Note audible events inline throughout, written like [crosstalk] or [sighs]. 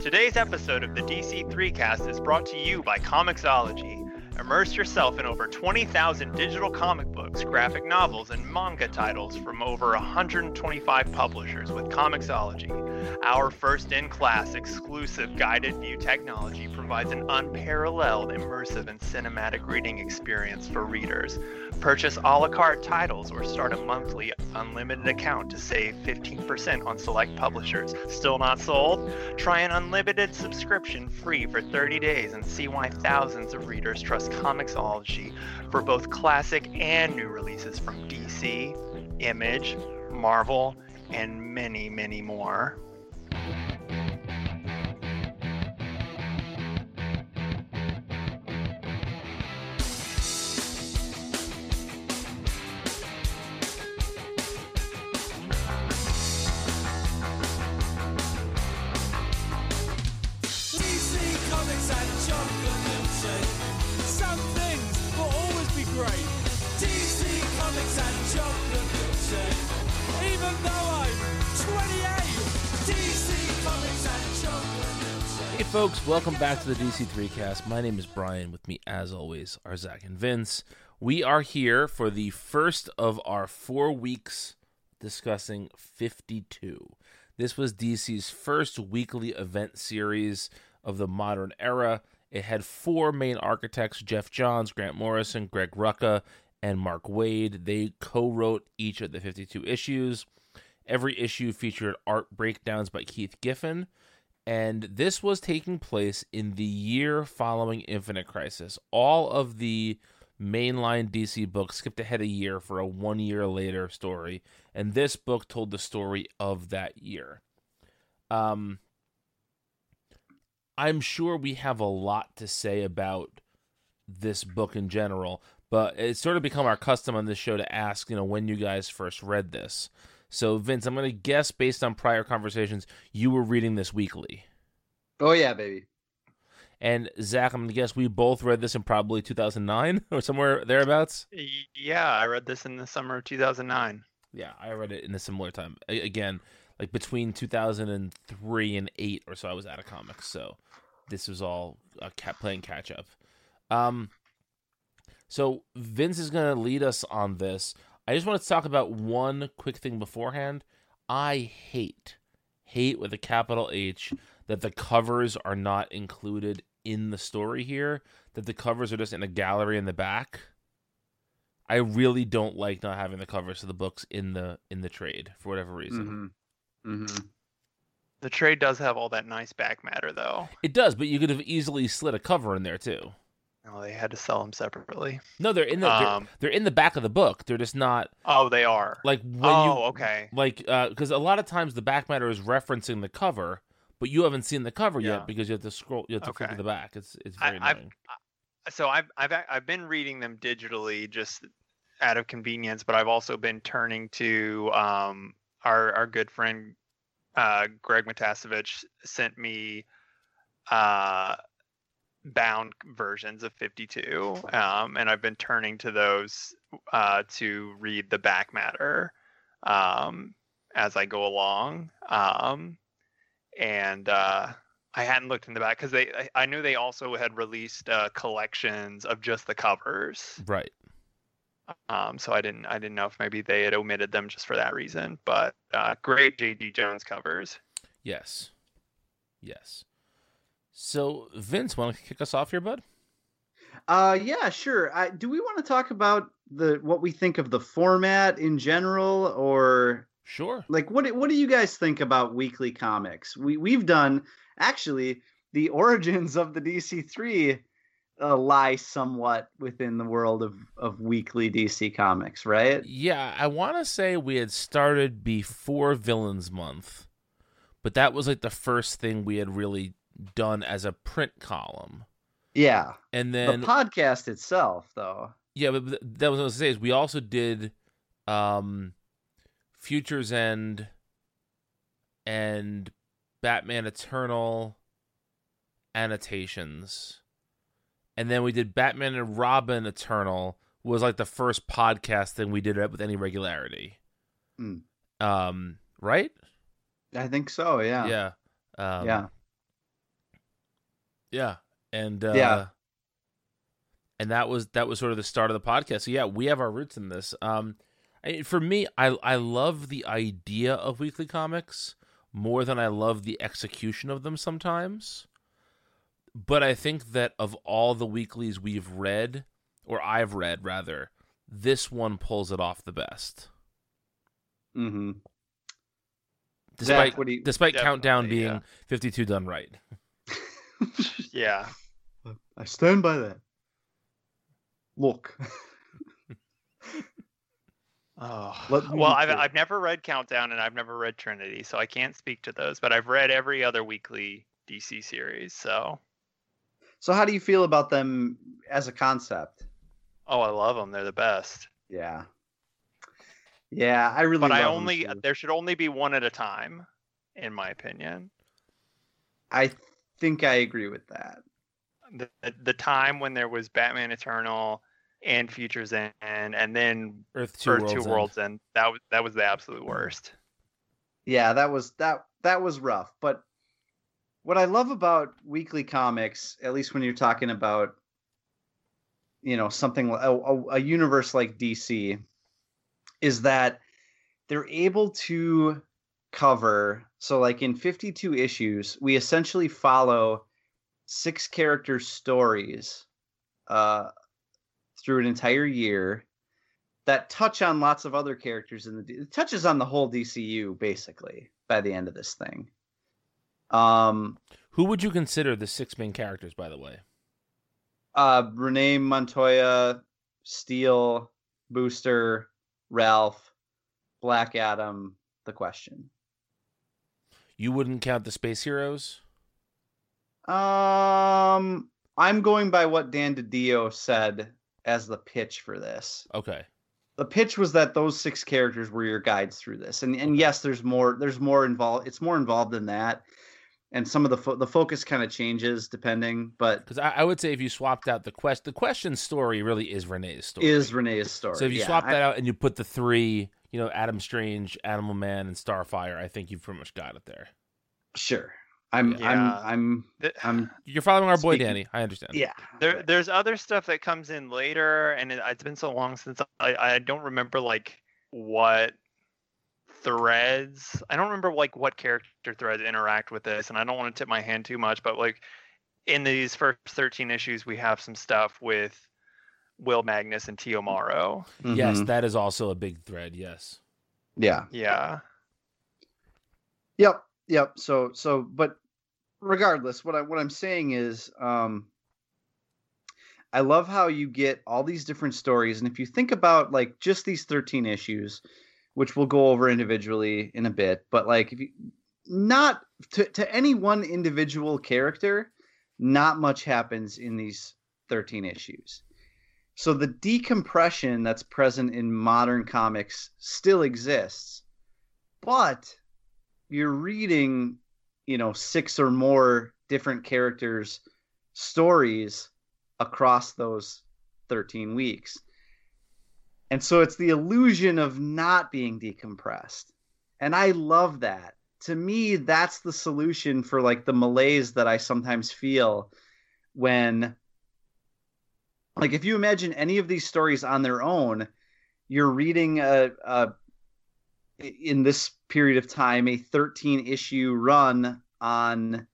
Today's episode of the DC3 cast is brought to you by Comixology. Immerse yourself in over 20,000 digital comic books, graphic novels, and manga titles from over 125 publishers with Comixology. Our first in class exclusive guided view technology provides an unparalleled immersive and cinematic reading experience for readers. Purchase a la carte titles or start a monthly unlimited account to save 15% on select publishers. Still not sold? Try an unlimited subscription free for 30 days and see why thousands of readers trust Comixology for both classic and new releases from DC, Image, Marvel, and many, many more. Folks, welcome back to the DC3 cast. My name is Brian. With me, as always, are Zach and Vince. We are here for the first of our four weeks discussing 52. This was DC's first weekly event series of the modern era. It had four main architects Geoff Johns, Grant Morrison, Greg Rucka, and Mark Waid. They co wrote each of the 52 issues. Every issue featured art breakdowns by Keith Giffen and this was taking place in the year following Infinite Crisis. All of the mainline DC books skipped ahead a year for a one year later story, and this book told the story of that year. Um, I'm sure we have a lot to say about this book in general, but it's sort of become our custom on this show to ask, you know, when you guys first read this. So, Vince, I'm going to guess based on prior conversations, you were reading this weekly. Oh yeah, baby. And Zach, I'm going to guess we both read this in probably 2009 [laughs] or somewhere thereabouts. Yeah, I read this in the summer of 2009. Yeah, I read it in a similar time. Again, like between 2003 and 8 or so, I was out of comics. So this was all uh, cat playing catch up. Um, so Vince is going to lead us on this. I just want to talk about one quick thing beforehand. I hate, hate with a capital H, that the covers are not included in the story here. That the covers are just in a gallery in the back. I really don't like not having the covers of the books in the in the trade for whatever reason. Mm-hmm. Mm-hmm. The trade does have all that nice back matter, though. It does, but you could have easily slid a cover in there too. Oh, they had to sell them separately. No, they're in the they're, Um, they're in the back of the book. They're just not Oh, they are. like when oh, you okay. like because a lot of times the back matter is referencing the cover, but you haven't seen the cover Yeah. yet because you have to scroll. You have to flip Okay. to the back. It's it's I- very I've- So I've I've I've been reading them digitally just out of convenience, but I've also been turning to um our our good friend uh Greg Matasevich sent me uh bound versions of 52 um and I've been turning to those uh to read the back matter um as I go along um and uh I hadn't looked in the back because they I, I knew they also had released uh, collections of just the covers. right. Um, so I didn't I didn't know if maybe they had omitted them just for that reason. But uh, great J.G. Jones covers. Yes. Yes. So Vince, want to kick us off here, bud? Uh, yeah, sure. I, do we want to talk about the what we think of the format in general, or Sure. like what do- what do you guys think about weekly comics? We we've done actually the origins of the DC three uh, lie somewhat within the world of of weekly DC comics, right? Yeah, I want to say we had started before Villains Month, but that was like the first thing we had really done as a print column. Yeah. And then the podcast itself, though. Yeah, but that was what I was say is we also did um Futures End and Batman Eternal annotations. And then we did Batman and Robin Eternal was like the first podcast thing we did with any regularity. Mm. Um, right? I think so. Yeah. Yeah. Um, yeah. Yeah, and uh, Yeah. and that was that was sort of the start of the podcast. So yeah, we have our roots in this. Um, for me, I I love the idea of weekly comics more than I love the execution of them sometimes. But I think that of all the weeklies we've read, or I've read rather, this one pulls it off the best. Mm-hmm. Despite Zach, you? despite Countdown being yeah. 52 done right. Yeah. I stand by that. Look. [laughs] Oh. Well, I've. I've never read Countdown and I've never read Trinity, so I can't speak to those. But I've read every other weekly DC series. So, So how do you feel about them as a concept? oh, I love them. They're the best. Yeah. Yeah, I really. But I only there should only be one at a time, in my opinion. I think I agree with that. The the time when there was Batman Eternal and Futures End, and then Earth Two Earth Worlds. Two End. Worlds End. That was that was the absolute worst. Yeah, that was that that was rough. But what I love about weekly comics, at least when you're talking about, you know, something li- a, a, a universe like DC, is that they're able to cover. So, like in 52 issues, we essentially follow six character stories uh, through an entire year that touch on lots of other characters in the D- it touches on the whole DCU basically by the end of this thing. Um Who would you consider the six main characters, by the way? uh Renee Montoya, Steel, Booster, Ralph, Black Adam, the question. You wouldn't count the Space Heroes? Um I'm going by what Dan DiDio said as the pitch for this. Okay. the pitch was that those six characters were your guides through this and and yes there's more there's more involved it's more involved than that and some of the fo- the focus kind of changes depending but Because I, I would say if you swapped out the quest, the question story really is Renee's story. is renee's story so if you yeah, swap I- that out and you put the three, you know, Adam Strange, Animal Man, and Starfire, I think you've pretty much got it there. sure i'm Yeah. i'm i'm i'm [sighs] You're following our boy Danny. I understand. yeah There, there's other stuff that comes in later, and it, it's been so long since I, I don't remember like what threads. I don't remember like what character threads interact with this, and I don't want to tip my hand too much, but like in these first 13 issues, we have some stuff with Will Magnus and T.O. Morrow. Yes, Mhm. that is also a big thread. Yes. yeah Yeah, Yep, yep. So so but regardless, what I what I'm saying is um I love how you get all these different stories and if you think about like just these 13 issues, which we'll go over individually in a bit, but like if you not to to any one individual character, not much happens in these 13 issues. So the decompression that's present in modern comics still exists. But you're reading, you know, six or more different characters' stories across those 13 weeks. And so it's the illusion of not being decompressed. And I love that. To me, that's the solution for like the malaise that I sometimes feel when like if you imagine any of these stories on their own, you're reading a, a in this period of time a 13 issue run on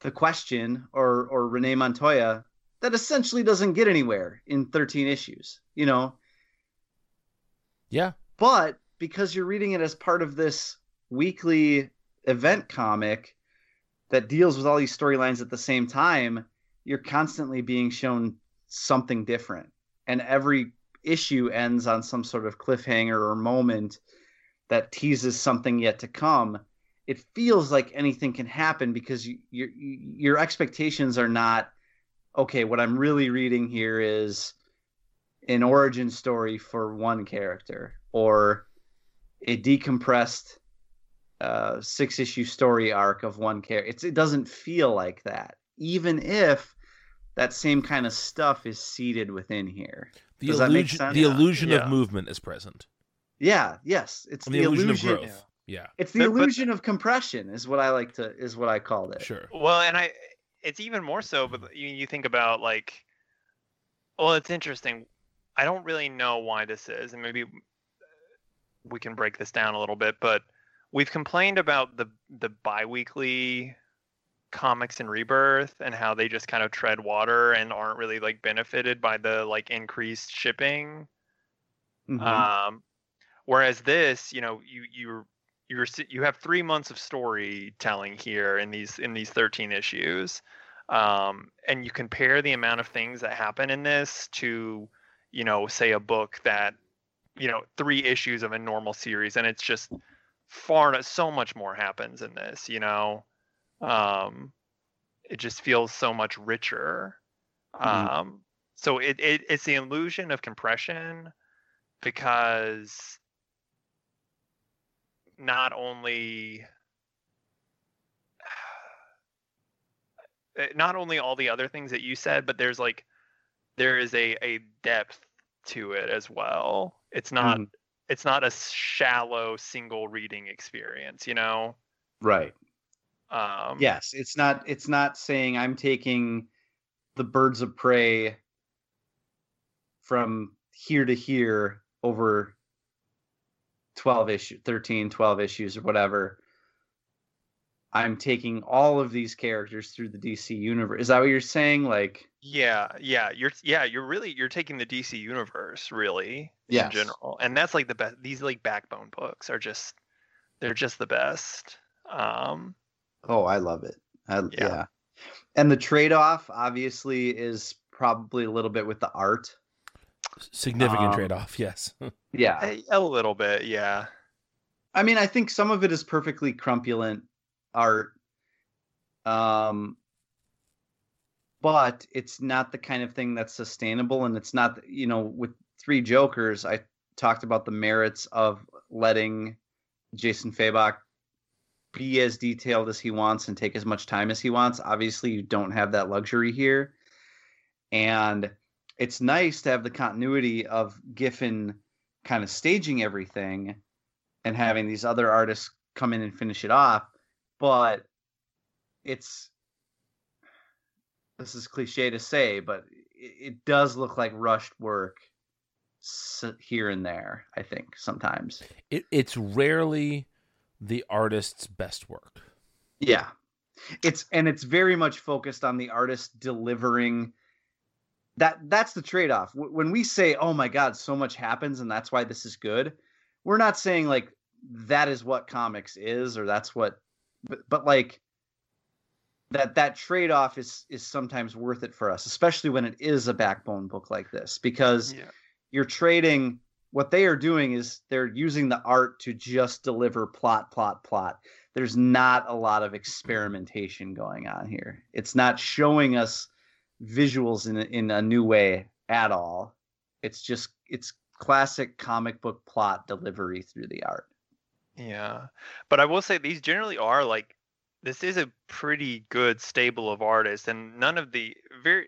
the question or or Rene Montoya that essentially doesn't get anywhere in 13 issues, you know. Yeah. But because you're reading it as part of this weekly event comic that deals with all these storylines at the same time, you're constantly being shown something different. And every issue ends on some sort of cliffhanger or moment that teases something yet to come. It feels like anything can happen because you, your your expectations are not okay. What I'm really reading here is an origin story for one character or a decompressed uh, six issue story arc of one character. It doesn't feel like that, even if that same kind of stuff is seated within here. The Does that make illusion, sense? the illusion yeah. of movement is present. Yeah, yes, it's And the, illusion. of growth. Yeah. It's the But- but- illusion of compression, is what I like to is what I called it. Sure. Well, and I it's even more so. But you, you think about like, well, it's interesting. I don't really know why this is, and maybe we can break this down a little bit. But we've complained about the the biweekly comics and rebirth and how they just kind of tread water and aren't really like benefited by the like increased shipping. Mhm. um whereas this you know you you're you're you have three months of storytelling here in these in these 13 issues. Um and you compare the amount of things that happen in this to you know say a book that you know three issues of a normal series and it's just far so much more happens in this you know um it just feels so much richer Mhm. um so it, it it's the illusion of compression because not only uh, [sighs] not only all the other things that you said but there's like there is a a depth to it as well it's not Mhm. it's not a shallow single reading experience you know right. Um Yes, it's not. It's not saying I'm taking the birds of prey from here to here over 12 issue 13 12 issues or whatever i'm taking all of these characters through the dc universe is that what you're saying like Yeah, yeah, you're yeah, you're really you're taking the DC universe really Yes. in general, and that's like the best. These like backbone books are just they're just the best. Um, oh i love it I, yeah. Yeah. and the trade-off obviously is probably a little bit with the art Significant Um, trade off, [laughs] yes. yeah a, a little bit, yeah, I mean, I think some of it is perfectly crumpulent art. Um but it's not the kind of thing that's sustainable and it's not, you know, with Three Jokers, I talked about the merits of letting Jason Fabok be as detailed as he wants and take as much time as he wants. Obviously, you don't have that luxury here. And it's nice to have the continuity of Giffen kind of staging everything and having these other artists come in and finish it off. But it's this is cliche to say, but it, it does look like rushed work here and there. I think sometimes. It, it's rarely the artist's best work. Yeah. It's and it's very much focused on the artist delivering that that's the trade-off. When we say, "Oh my god, so much happens and that's why this is good." We're not saying like that is what comics is or that's what but, but like that that trade-off is is sometimes worth it for us, especially when it is a backbone book like this because yeah, you're trading what they are doing is they're using the art to just deliver plot plot plot there's not a lot of experimentation going on here it's not showing us visuals in in a new way at all it's just it's classic comic book plot delivery through the art yeah. But I will say these generally are like this is a pretty good stable of artists, and none of the very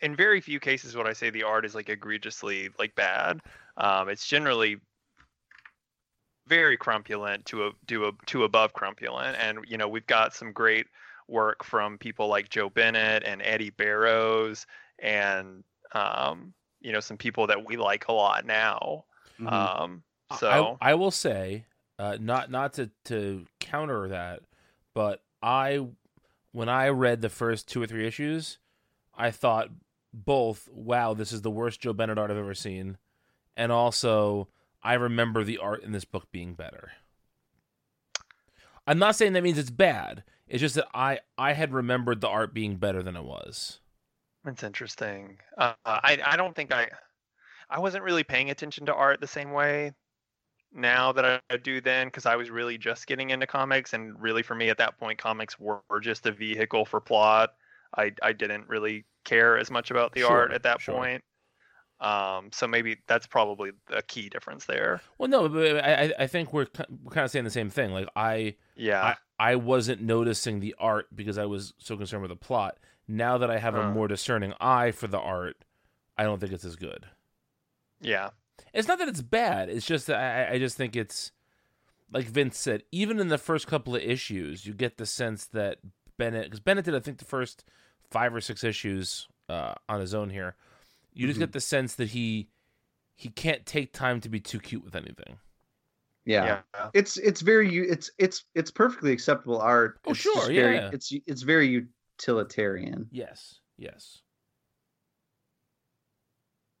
in very few cases would I say the art is like egregiously like bad. Um, it's generally very crumpulent to a to a to above crumpulent, and you know we've got some great work from people like Joe Bennett and Eddy Barrows, and um, you know some people that we like a lot now. Mhm. Um, so I, I will say, uh, not not to to counter that, but I when I read the first two or three issues, I thought both, wow, this is the worst Joe Bennett art I've ever seen, and also I remember the art in this book being better. I'm not saying that means it's bad. It's just that I I had remembered the art being better than it was. That's interesting. Uh, I I don't think I I wasn't really paying attention to art the same way now that I, do then because I was really just getting into comics and really for me at that point comics were, were just a vehicle for plot. I I didn't really care as much about the art at that sure. point. Um, so maybe that's probably a key difference there. Well, no, but I I- think we're we're kind of saying the same thing. Like I Yeah. I, I wasn't noticing the art because I was so concerned with the plot. Now that I have a Uh. more discerning eye for the art, I don't think it's as good. yeah. It's not that it's bad. It's just that I, I just think it's like Vince said. Even in the first couple of issues, you get the sense that Bennett because Bennett did I think the first five or six issues uh, on his own here. You just Mhm. get the sense that he he can't take time to be too cute with anything. yeah. It's it's very u- it's it's it's perfectly acceptable art. Oh, It's just sure, very, yeah. It's it's very utilitarian. Yes, yes,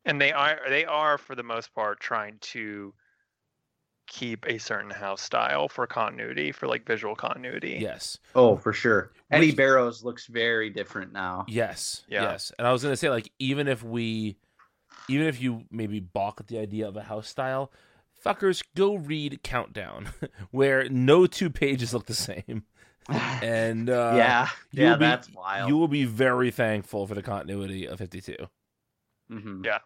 and they are they are for the most part trying to keep a certain house style for continuity for like visual continuity yes, Oh, for sure. Eddy Which- Barrows looks very different now. yes, Yeah. yes. And I was gonna say like even if we, even if you maybe balk at the idea of a house style, fuckers, go read Countdown, [laughs] where no two pages look the same, [laughs] and uh, yeah, you yeah, will be- that's wild. You will be very thankful for the continuity of Fifty Two. Mhm. Yeah.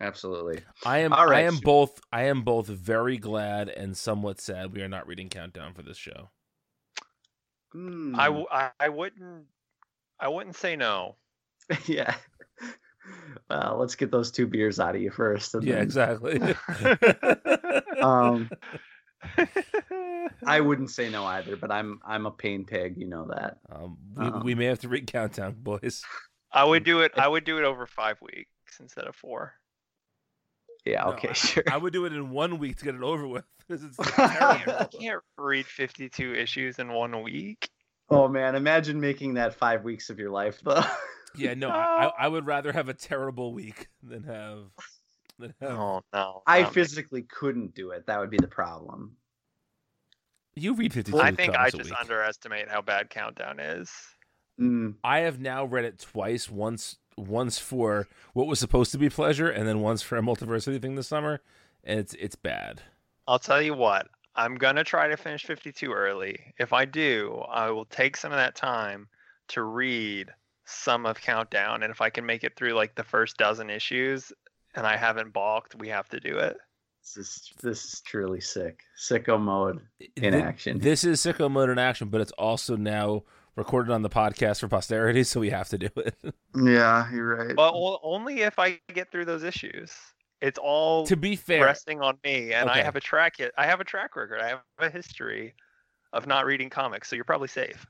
Absolutely. I am All right, I am shoot. both I am both very glad and somewhat sad we are not reading Countdown for this show. Hmm. I, w- I I wouldn't i wouldn't say no [laughs] yeah. Well, let's get those two beers out of you first. and Yeah, then- exactly. [laughs] [laughs] Um, I wouldn't say no either, but I'm I'm a pain pig, you know that. um, we, Um, we may have to read Countdown, boys. i would do it i would do it over five weeks instead of four Yeah, No, okay, I- sure. I would do it in one week to get it over with. [laughs] it's you [laughs] terrible. can't read 52 issues in one week oh man, imagine making that five weeks of your life though. yeah, no, I, I [laughs] I would rather have a terrible week than have than have oh no I um, physically couldn't do it. That would be the problem. you read fifty two. i think i just underestimate how bad countdown is Mm, I have now read it twice. Once once for what was supposed to be pleasure, and then once for a multiversity thing this summer, and it's it's bad. I'll tell you what, I'm gonna try to finish 52 early. If I do, I will take some of that time to read some of Countdown, and if I can make it through like the first dozen issues, and I haven't balked, we have to do it. this is this is truly sick. Sicko mode in Thi- action. This is sicko mode in action, but it's also now recorded on the podcast for posterity, so we have to do it. [laughs] Yeah, you're right. But o- only if I get through those issues. It's all to be fair, resting on me, and I have a track. I have a track record. I have a history of not reading comics, so you're probably safe.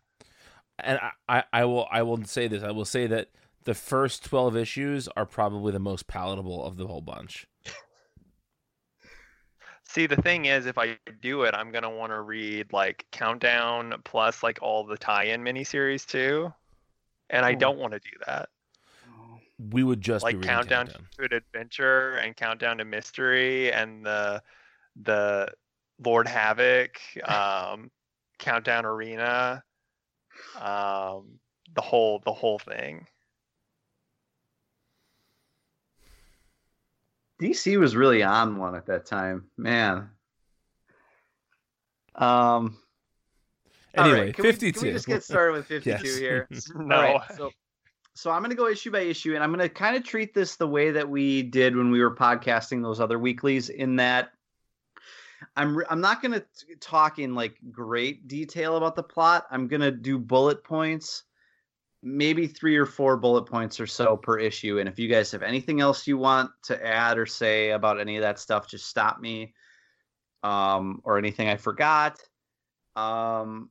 and I, I, I will I will say this. I will say that the first twelve issues are probably the most palatable of the whole bunch. See, the thing is, if I do it, I'm gonna want to read like Countdown plus like all the tie-in miniseries too, and I Oh. don't want to do that. We would just be Like reading Countdown, Countdown. to an Adventure and Countdown to Mystery and the the Lord Havok, [laughs] um, Countdown Arena, um, the whole the whole thing. DC was really on one at that time, man. Um. Anyway, right, can we- fifty-two. Can we just get started with 52 Yes. here? [laughs] No, All right, so so I'm going to go issue by issue, and I'm going to kind of treat this the way that we did when we were podcasting those other weeklies. In that, I'm re- I'm not going to talk in like great detail about the plot. I'm going to do bullet points, maybe three or four bullet points or so per issue. And if you guys have anything else you want to add or say about any of that stuff, just stop me. Um, or anything I forgot. Um,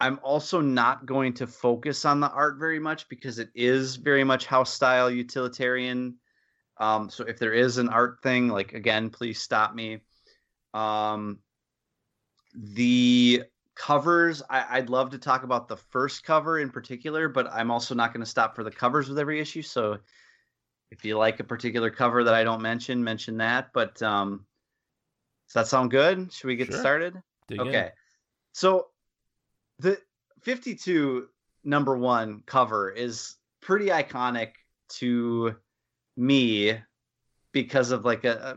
I'm also not going to focus on the art very much because it is very much house style utilitarian. Um, so if there is an art thing, like again, please stop me. Um, the covers, I, I'd love to talk about the first cover in particular, but I'm also not going to stop for the covers with every issue. So if you like a particular cover that I don't mention, mention that. But um, does that sound good? Should we get Sure. started? Dig in. Okay. So the 52 number 1 cover is pretty iconic to me because of like a, a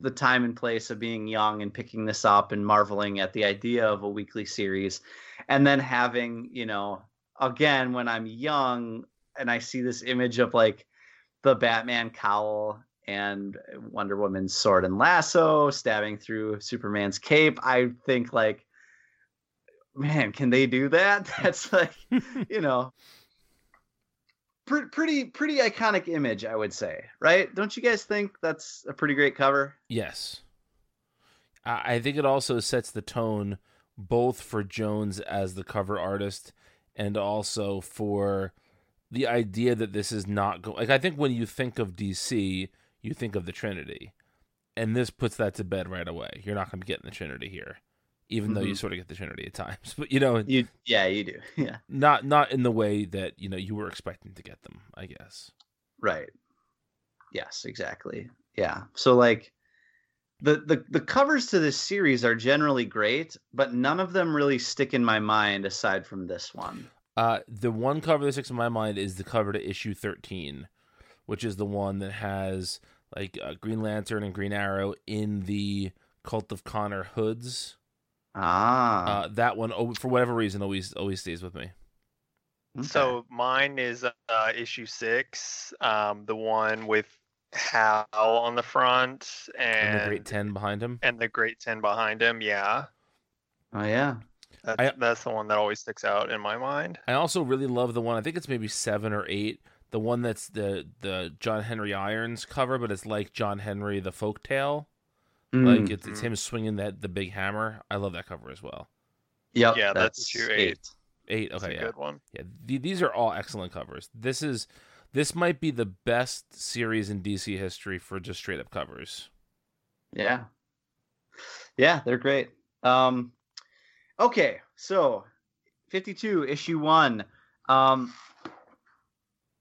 the time and place of being young and picking this up and marveling at the idea of a weekly series and then having, you know, again when I'm young and I see this image of like the Batman cowl and Wonder Woman's sword and lasso stabbing through Superman's cape, I think like, man, can they do that? [laughs] That's like, you know, pre- pretty pretty iconic image, I would say, right? Don't you guys think that's a pretty great cover? Yes. I I think it also sets the tone both for Jones as the cover artist and also for the idea that this is not going. like I think when you think of DC, you think of the Trinity, and this puts that to bed right away. You're not going to be getting the Trinity here, even though you Mhm. sort of get the Trinity at times, [laughs] but you know, You yeah, you do. [laughs] Yeah. not not in the way that you know you were expecting to get them. I guess. Right. Yes, exactly. Yeah. So like the, the the covers to this series are generally great, but none of them really stick in my mind aside from this one. Uh, the one cover that sticks in my mind is the cover to issue 13, which is the one that has like uh, Green Lantern and Green Arrow in the Cult of Connor hoods. Ah. Uh, that one, oh, for whatever reason, always always stays with me. okay. So mine is uh, issue six, um, the one with Hal on the front And, and the Great Ten behind him. and the Great Ten behind him. Yeah, Oh yeah. that's, I- that's the one that always sticks out in my mind. I also really love the one. I think it's maybe seven or eight. The one that's the the John Henry Irons cover, but it's like John Henry the folktale. Like Mm, it's, it's Mm. him swinging that the big hammer. I love that cover as well. yep, yeah, that's issue eight. Eight. It's Okay, a yeah. good one. Yeah, th- these are all excellent covers. This is this might be the best series in DC history for just straight up covers. Yeah. Yeah, they're great. Um okay, so 52 issue 1. Um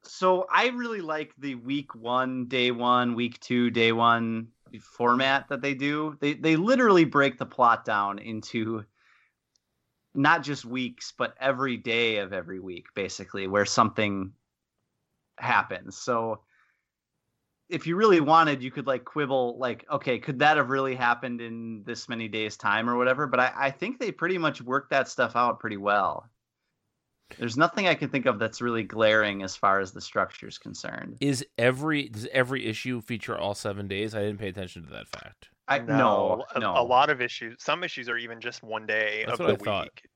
so I really like the week 1, day 1, week 2, day 1 format that they do. They they literally break the plot down into not just weeks, but every day of every week basically where something happens. So if you really wanted, you could like quibble, like, okay, could that have really happened in this many days' time or whatever? But I, I think they pretty much worked that stuff out pretty well. There's nothing I can think of that's really glaring as far as the structure is concerned. Is every does every issue feature all seven days? I didn't pay attention to that fact. I no, a, no, a lot of issues. Some issues are even just one day That's of what the I thought. week.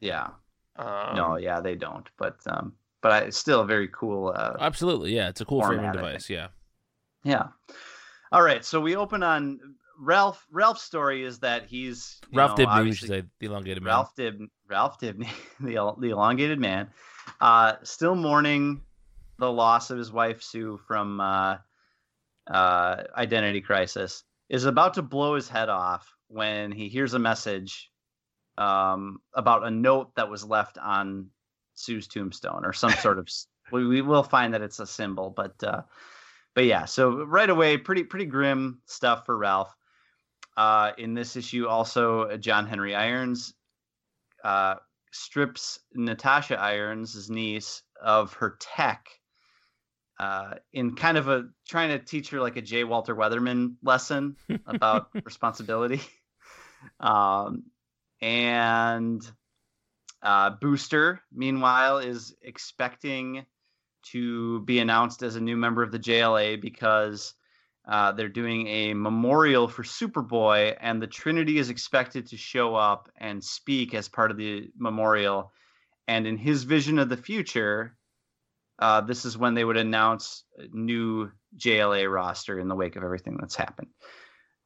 yeah, Um, no, yeah, they don't. But um, but I, it's still a very cool. Uh, Absolutely, yeah. It's a cool framing Format, I device. Yeah. yeah. All right, so we open on Ralph. Ralph's story is that he's you Ralph know, Dibny, we obviously- should say the elongated man. Ralph Dib Ralph Dibney, [laughs] the the elongated man, uh, still mourning the loss of his wife Sue from uh, uh, Identity Crisis, is about to blow his head off when he hears a message um, about a note that was left on Sue's tombstone or some sort of. [laughs] we, we will find that it's a symbol, but uh, but yeah. So right away, pretty pretty grim stuff for Ralph. Uh, in this issue, also uh, John Henry Irons uh, strips Natasha Irons, his niece, of her tech uh, in kind of a trying to teach her like a J. Walter Weatherman lesson [laughs] about responsibility. Um, and uh, Booster, meanwhile, is expecting to be announced as a new member of the JLA because uh, they're doing a memorial for Superboy, and the Trinity is expected to show up and speak as part of the memorial. And in his vision of the future, uh, this is when they would announce a new JLA roster in the wake of everything that's happened.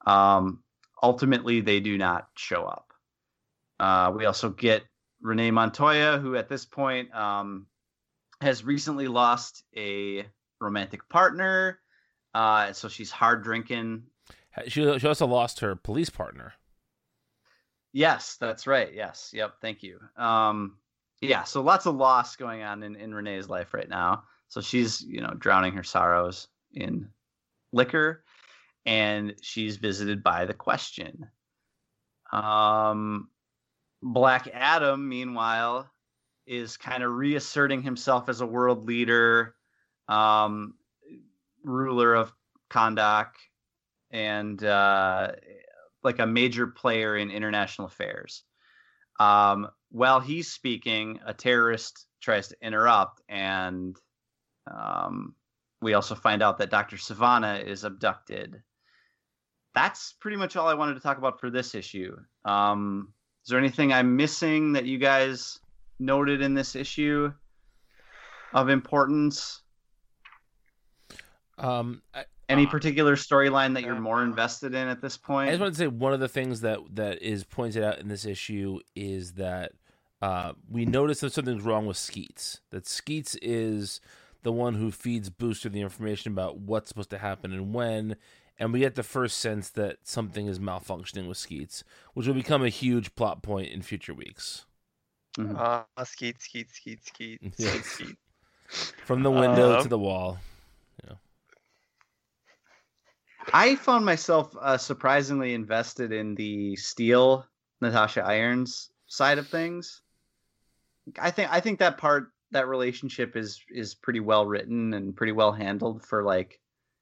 Um, ultimately, they do not show up. Uh, we also get Renee Montoya, who at this point um, has recently lost a romantic partner. Uh, so she's hard drinking. She, she also lost her police partner. Yes, that's right. Yes. Yep. Thank you. Um, yeah. So lots of loss going on in, in Renee's life right now. So she's, you know, drowning her sorrows in liquor and she's visited by the question. Um, Black Adam, meanwhile, is kind of reasserting himself as a world leader, um, ruler of Kahndaq, and uh, like a major player in international affairs. Um, while he's speaking, a terrorist tries to interrupt, and um, we also find out that Dr. Sivana is abducted. That's pretty much all I wanted to talk about for this issue. Um, is there anything I'm missing that you guys noted in this issue of importance? Um, I, Any Uh, particular storyline that you're uh, more invested in at this point? I just want to say one of the things that that is pointed out in this issue is that uh, we notice that something's wrong with Skeets. That Skeets is the one who feeds Booster the information about what's supposed to happen and when, and we get the first sense that something is malfunctioning with Skeets, which will become a huge plot point in future weeks. Mhm. Uh, skeet, skeet, skeet, skeet, [laughs] Yeah. skeet, skeet. From the window to Um, the wall. I found myself uh, surprisingly invested in the Steel Natasha Irons side of things. I think I think that part that relationship is is pretty well written and pretty well handled for like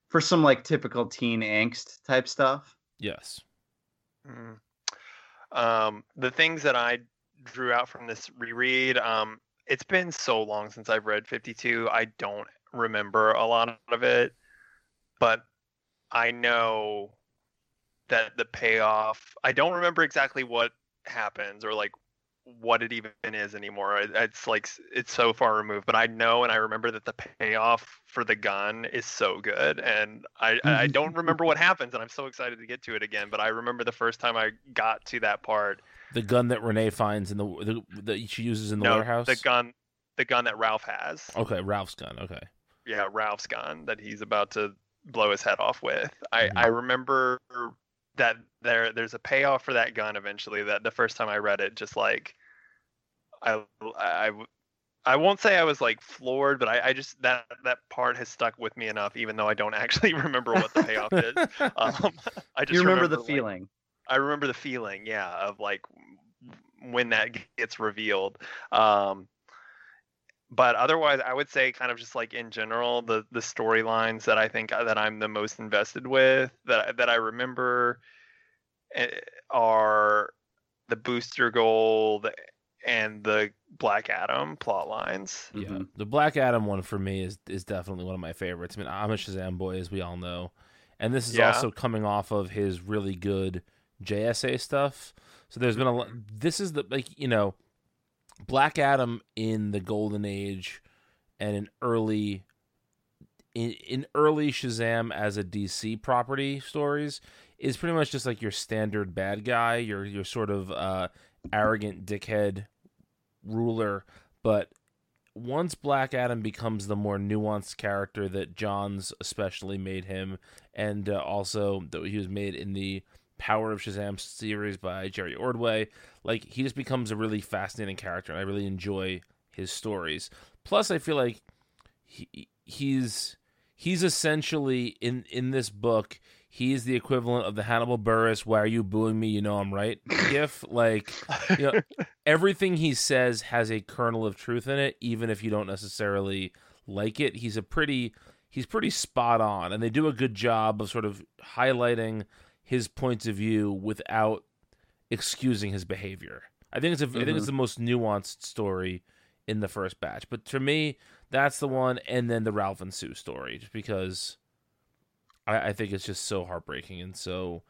for some like typical teen angst type stuff. Yes. Mm. Um, the things that I drew out from this reread, um, it's been so long since I've read 52. I don't remember a lot of it, but I know that the payoff. I don't remember exactly what happens or like what it even is anymore. It's like it's so far removed, but I know and I remember that the payoff for the gun is so good, and I I don't mm-hmm. remember what happens, and I'm so excited to get to it again. But I remember the first time I got to that part. The gun that Renee finds in the, the that she uses in the no, warehouse. the gun, the gun that Ralph has. Okay, Ralph's gun. Okay. yeah, Ralph's gun that he's about to blow his head off with. I Mhm. I remember that there there's a payoff for that gun eventually. That the first time I read it, just like I I I won't say I was like floored, but I, I just that that part has stuck with me enough, even though I don't [laughs] actually remember what the payoff is. Um, I just you remember, the like, feeling. I remember the feeling, yeah, of like when that gets revealed. Um, but otherwise, I would say kind of just like in general, the the storylines that I think uh, that I'm the most invested with that I- that I remember eh, are the booster gold and the Black Adam plot lines. Yeah, Mhm. the Black Adam one for me is is definitely one of my favorites. I mean, I'm a Shazam boy, as we all know, and this is Yeah. also coming off of his really good JSA stuff. So there's been a lot. This is the like you know, Black Adam in the Golden Age, and in early. In, in early Shazam as a DC property stories is pretty much just like your standard bad guy, your your sort of uh, arrogant dickhead ruler, but once Black Adam becomes the more nuanced character that Johns especially made him, and uh, also that he was made in the Power of Shazam series by Jerry Ordway, like he just becomes a really fascinating character, and I really enjoy his stories. Plus, I feel like he he's he's essentially in in this book. He's the equivalent of the Hannibal Buress "Why are you booing me? You know I'm right" [laughs] gif. Like you know, everything he says has a kernel of truth in it, even if you don't necessarily like it. He's a pretty he's pretty spot on, and they do a good job of sort of highlighting his points of view without excusing his behavior. I think it's a, I think it's the most nuanced story in the first batch. But to me, that's the one, and then the Ralph and Sue story, just because I, I think it's just so heartbreaking and so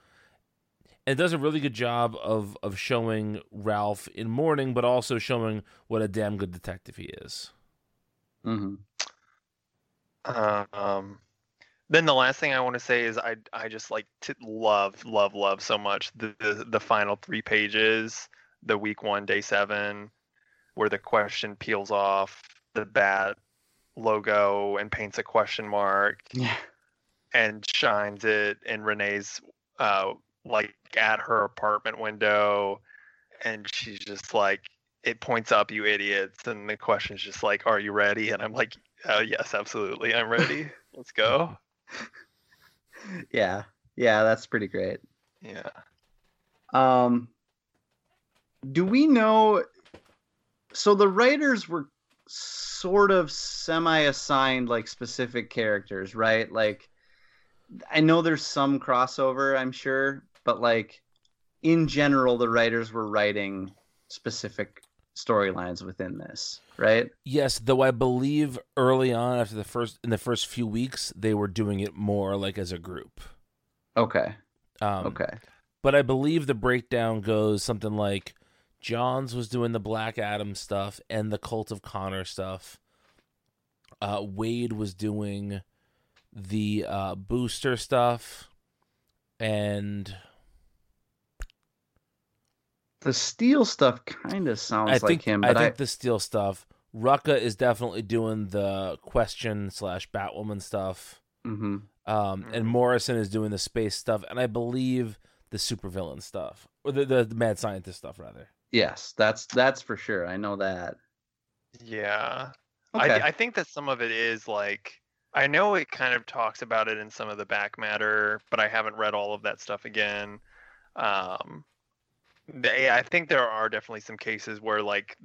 and it does a really good job of of showing Ralph in mourning, but also showing what a damn good detective he is. hmm Um, then the last thing I want to say is I I just like to love love love so much the, the the final three pages, the week one day seven, where the question peels off the bat logo and paints a question mark Yeah. and shines it in Renee's uh like at her apartment window, and she's just like it points up you idiots and the question's just like are you ready? And i'm like uh, yes absolutely i'm ready. [laughs] Let's go [laughs] Yeah. Yeah, that's pretty great. yeah Um, do we know? So the writers were sort of semi-assigned like specific characters, right? Like, I know there's some crossover, I'm sure, but like in general, the writers were writing specific storylines within this, right? Yes, though I believe early on after the first in the first few weeks they were doing it more like as a group. Okay. Um, Okay. But I believe the breakdown goes something like Johns was doing the Black Adam stuff and the Cult of Connor stuff. Uh, Waid was doing the uh, booster stuff, and the steel stuff kind of sounds I like think him, but I, think the steel stuff. Rucka is definitely doing the question slash Batwoman stuff. Mhm. Um, and Mhm. Morrison is doing the space stuff, and I believe the supervillain stuff, or the, the the mad scientist stuff, rather. yes, that's that's for sure. I know that. Yeah. Okay. I, I think that some of it is like I know it kind of talks about it in some of the back matter, but I haven't read all of that stuff again. Um, they, I think there are definitely some cases where like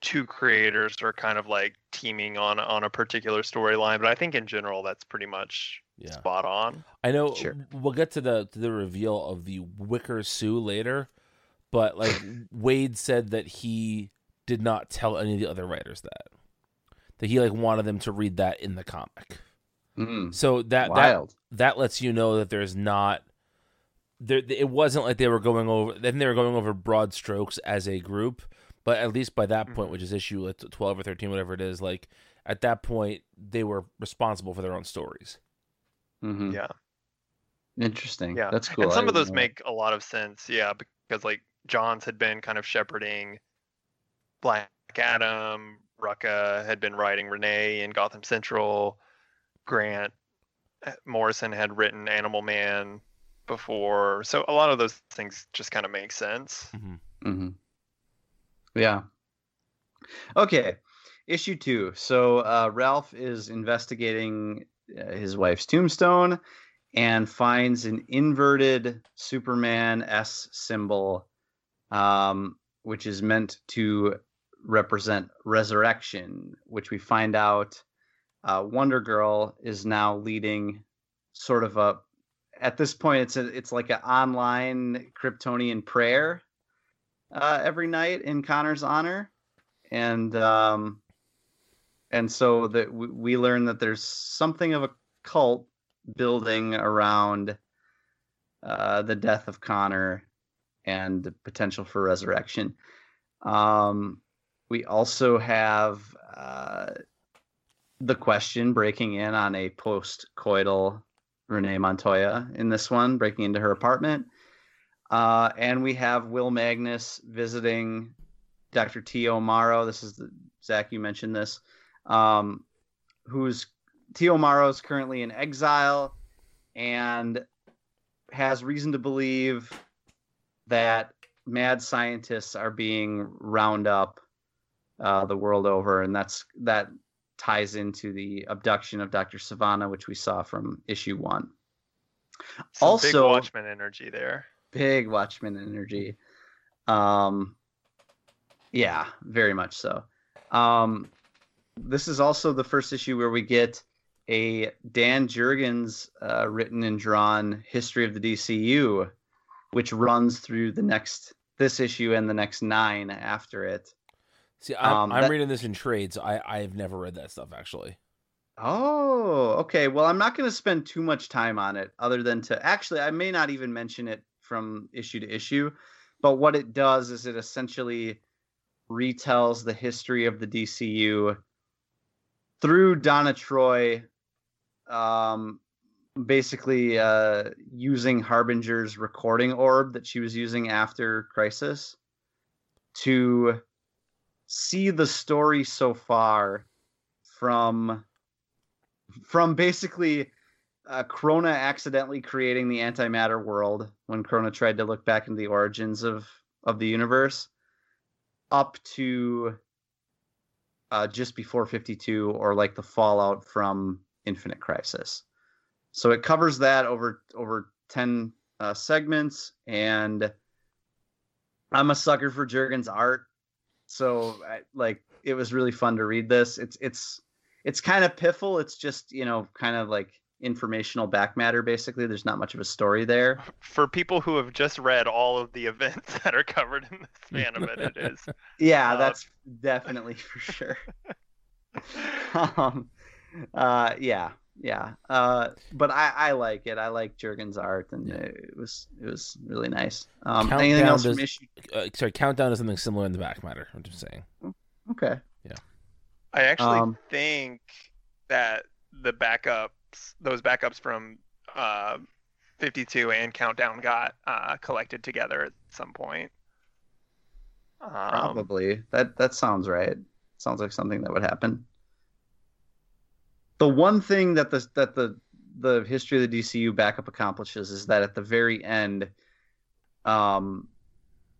two creators are kind of like teaming on on a particular storyline, but I think in general that's pretty much Yeah, spot on. I know. Sure. We'll get to the to the reveal of the Wicker Sue later, but like [laughs] Waid said that he did not tell any of the other writers that that he like wanted them to read that in the comic. Mm, So that that that lets you know that there's not there it wasn't like they were going over then they were going over broad strokes as a group but at least by that point Mhm. which is issue like 12 or 13 whatever it is like at that point they were responsible for their own stories Mhm. Yeah. Interesting. Yeah, that's cool. And I some of those know make a lot of sense, yeah, because like Johns had been kind of shepherding Black Adam, Rucka had been writing Renee in Gotham Central, Grant uh, Morrison had written Animal Man before, so a lot of those things just kind of make sense. that. Mhm. Yeah. Okay. Issue two. So uh, Ralph is investigating uh, his wife's tombstone and finds an inverted Superman S symbol, um, which is meant to represent resurrection, which we find out uh, Wonder Girl is now leading sort of a. At this point, it's a, it's like an online Kryptonian prayer uh, every night in Connor's honor, and um, and so that we, we learn that there's something of a cult building around uh, the death of Connor and the potential for resurrection. Um, we also have uh, the question breaking in on a post-coital Renee Montoya in this one, breaking into her apartment. Uh, and we have Will Magnus visiting Dr. T.O. Morrow. This is the, Zach, you mentioned this. Um, who's T.O. Morrow is currently in exile and has reason to believe that mad scientists are being round up uh, the world over, and that's that ties into the abduction of Dr. Sivana, which we saw from issue one. Some big Also- Watchmen energy there. big Watchmen energy. Um, yeah, very much so. Um, this is also the first issue where we get a Dan Jurgens uh, written and drawn history of the DCU, which runs through the next this issue and the next nine after it. See i'm, Um, I'm that- reading this in trades i i've never read that stuff actually Oh, okay. Well, I'm not going to spend too much time on it other than to actually, I may not even mention it from issue to issue, but what it does is it essentially retells the history of the DCU through Donna Troy, um, basically uh, using Harbinger's recording orb that she was using after Crisis to see the story so far from from basically uh, Krona accidentally creating the antimatter world when Krona tried to look back into the origins of of the universe, up to uh, just before 52 or like the fallout from Infinite Crisis. So it covers that over over 10 uh, segments, and I'm a sucker for Jurgens' art. So I, like it was really fun to read this. It's it's it's kind of piffle. It's just you know kind of like informational back matter. Basically, there's not much of a story there. [laughs] For people who have just read all of the [laughs] events that are covered in this span of it, it is. Yeah, Uh, that's definitely for sure. [laughs] um, uh, yeah, yeah. Uh, but I, I like it. I like Jurgens' art, and Yeah. it was it was really nice. Um, Countdown anything else does- from issue? uh, sorry countdown is something similar in the back matter i'm just saying Okay. Yeah. I actually Um, think that the backups, those backups from uh, 52 and Countdown got uh, collected together at some point. Um, Probably. that that sounds right. Sounds like something that would happen. The one thing that the that the the history of the DCU backup accomplishes is that at the very end, um,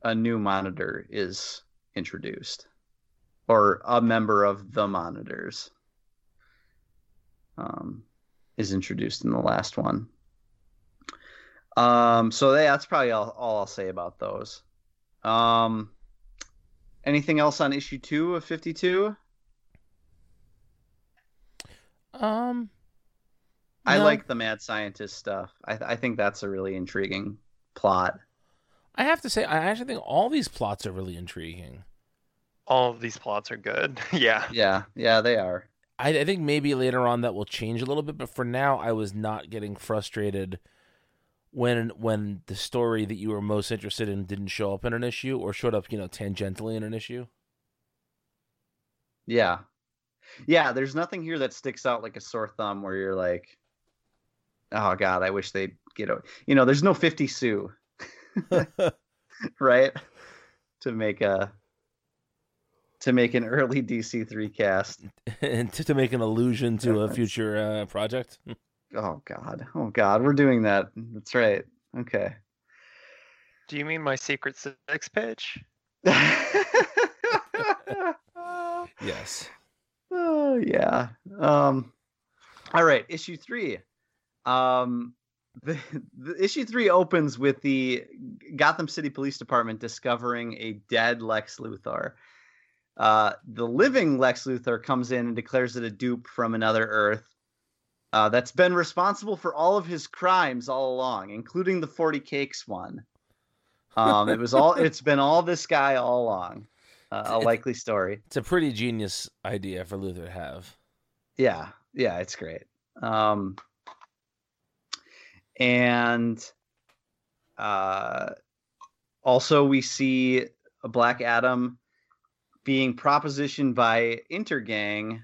a new monitor is introduced, or a member of the monitors, um, is introduced in the last one. Um, so that's probably all, all I'll say about those. Um, anything else on issue two of fifty two? Um, I no. like the mad scientist stuff. I, I think that's a really intriguing plot. I have to say, I actually think all these plots are really intriguing. all of these plots are good. [laughs] yeah. Yeah, yeah, they are. I, I think maybe later on that will change a little bit, but for now, I was not getting frustrated when when the story that you were most interested in didn't show up in an issue or showed up, you know, tangentially in an issue. Yeah, yeah. There's nothing here that sticks out like a sore thumb where you're like, oh god, I wish they'd get out. You know, there's no fifty Sue, [laughs] [laughs] right? To make a to make an early DC three cast. and to, to make an allusion to a [laughs] future uh, project. Oh god, oh god, we're doing that. That's right. Okay. Do you mean my secret six pitch? yes. Oh yeah. Um all right, issue 3. Um the, [laughs] the issue 3 opens with the Gotham City Police Department discovering a dead Lex Luthor. Uh the living Lex Luthor comes in and declares it a dupe from another Earth. Uh, that's been responsible for all of his crimes all along, including the 40 cakes one. Um, it was all. It's been all this guy all along. Uh, a likely story. It's a pretty genius idea for Luthor to have. Yeah, yeah, it's great. Um, and uh, also we see a Black Adam being propositioned by Intergang,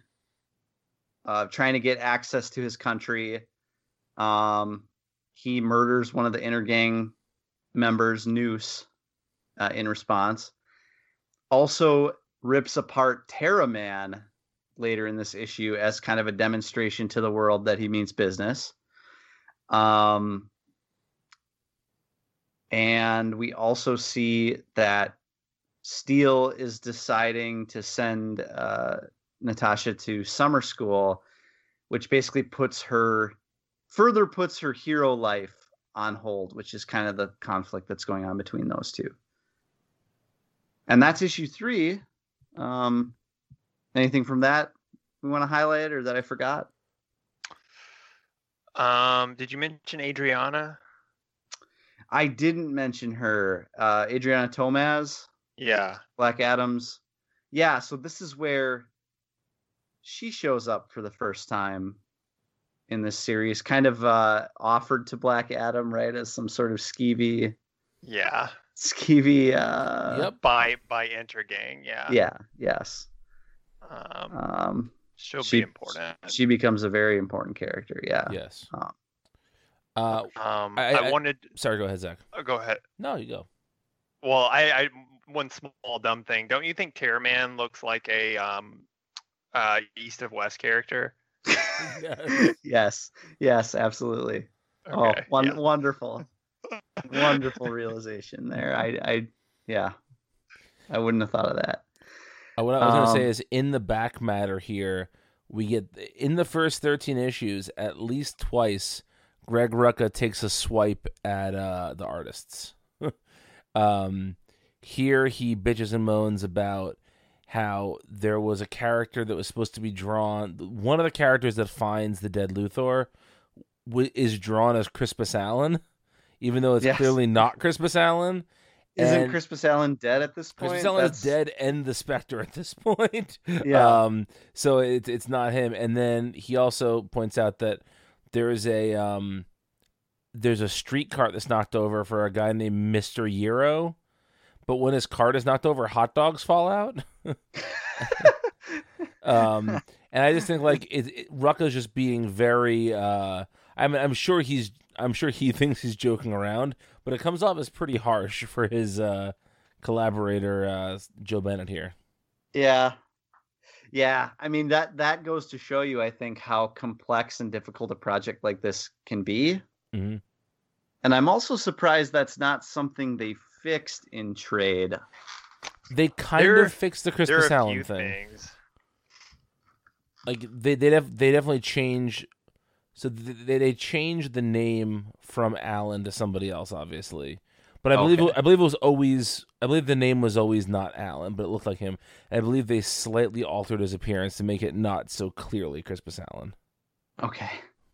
uh, trying to get access to his country. Um, he murders one of the Intergang members, Noose, uh, in response. Also rips apart Terra Man later in this issue as kind of a demonstration to the world that he means business. Um, and we also see that Steel is deciding to send uh, Natasha to summer school, which basically puts her further puts her hero life on hold, which is kind of the conflict that's going on between those two. And that's issue three. Um, anything from that we want to highlight or that I forgot? Um, did you mention Adriana? I didn't mention her. Uh, Adriana Tomaz, Yeah. Black Adams. Yeah, so this is where she shows up for the first time in this series, kind of uh, offered to Black Adam, right, as some sort of skeevy, Yeah. Skeevy. Uh, Yep. By by Intergang, yeah. Yeah. Yes. Um, Um, she'll she- be important. she becomes a very important character. Yeah. Yes. Oh. Uh, Um, I- I, I- wanted. sorry. Go ahead, Zach. oh, go ahead. No, you go. Well, I, I one small dumb thing. Don't you think Terra Man looks like a um, uh, East of West character? [laughs] [laughs] yes. Yes. Absolutely. Okay, oh, won- yeah. wonderful, wonderful realization there. I, I, yeah, I wouldn't have thought of that. Uh, what I was going to say Um, is in the back matter here, we get in the first 13 issues, at least twice, Greg Rucka takes a swipe at uh, the artists. [laughs] um, here he bitches and moans about how there was a character that was supposed to be drawn. One of the characters that finds the dead Luthor w- is drawn as Crispus Allen, [laughs] even though it's Yes. clearly not Crispus Allen. Isn't And- Crispus Allen dead at this point? Crispus Allen is That's- dead and the Spectre at this [laughs] point. Yeah. Um, so it's it's not him. And then he also points out that there is a um, there's a street cart that's knocked over for a guy named Mister Euro, but when his cart is knocked over, hot dogs fall out. [laughs] um, and I just think like it, it, Rucka's just being very. Uh, I'm I'm sure he's I'm sure he [laughs] thinks he's joking around, but it comes off as pretty harsh for his uh, collaborator uh, Joe Bennett here. Yeah. Yeah, I mean that that goes to show you I think how complex and difficult a project like this can be. Mhm. And I'm also surprised that's not something they fixed in trade. They kind There- of fixed the Crispus Allen thing. things. Like they they def- they definitely change. So th- they they changed the name from Allen to somebody else, obviously. But I believe Okay. it, I believe it was always I believe the name was always not Allen, but it looked like him. I believe they slightly altered his appearance to make it not so clearly Crispus Allen. Okay.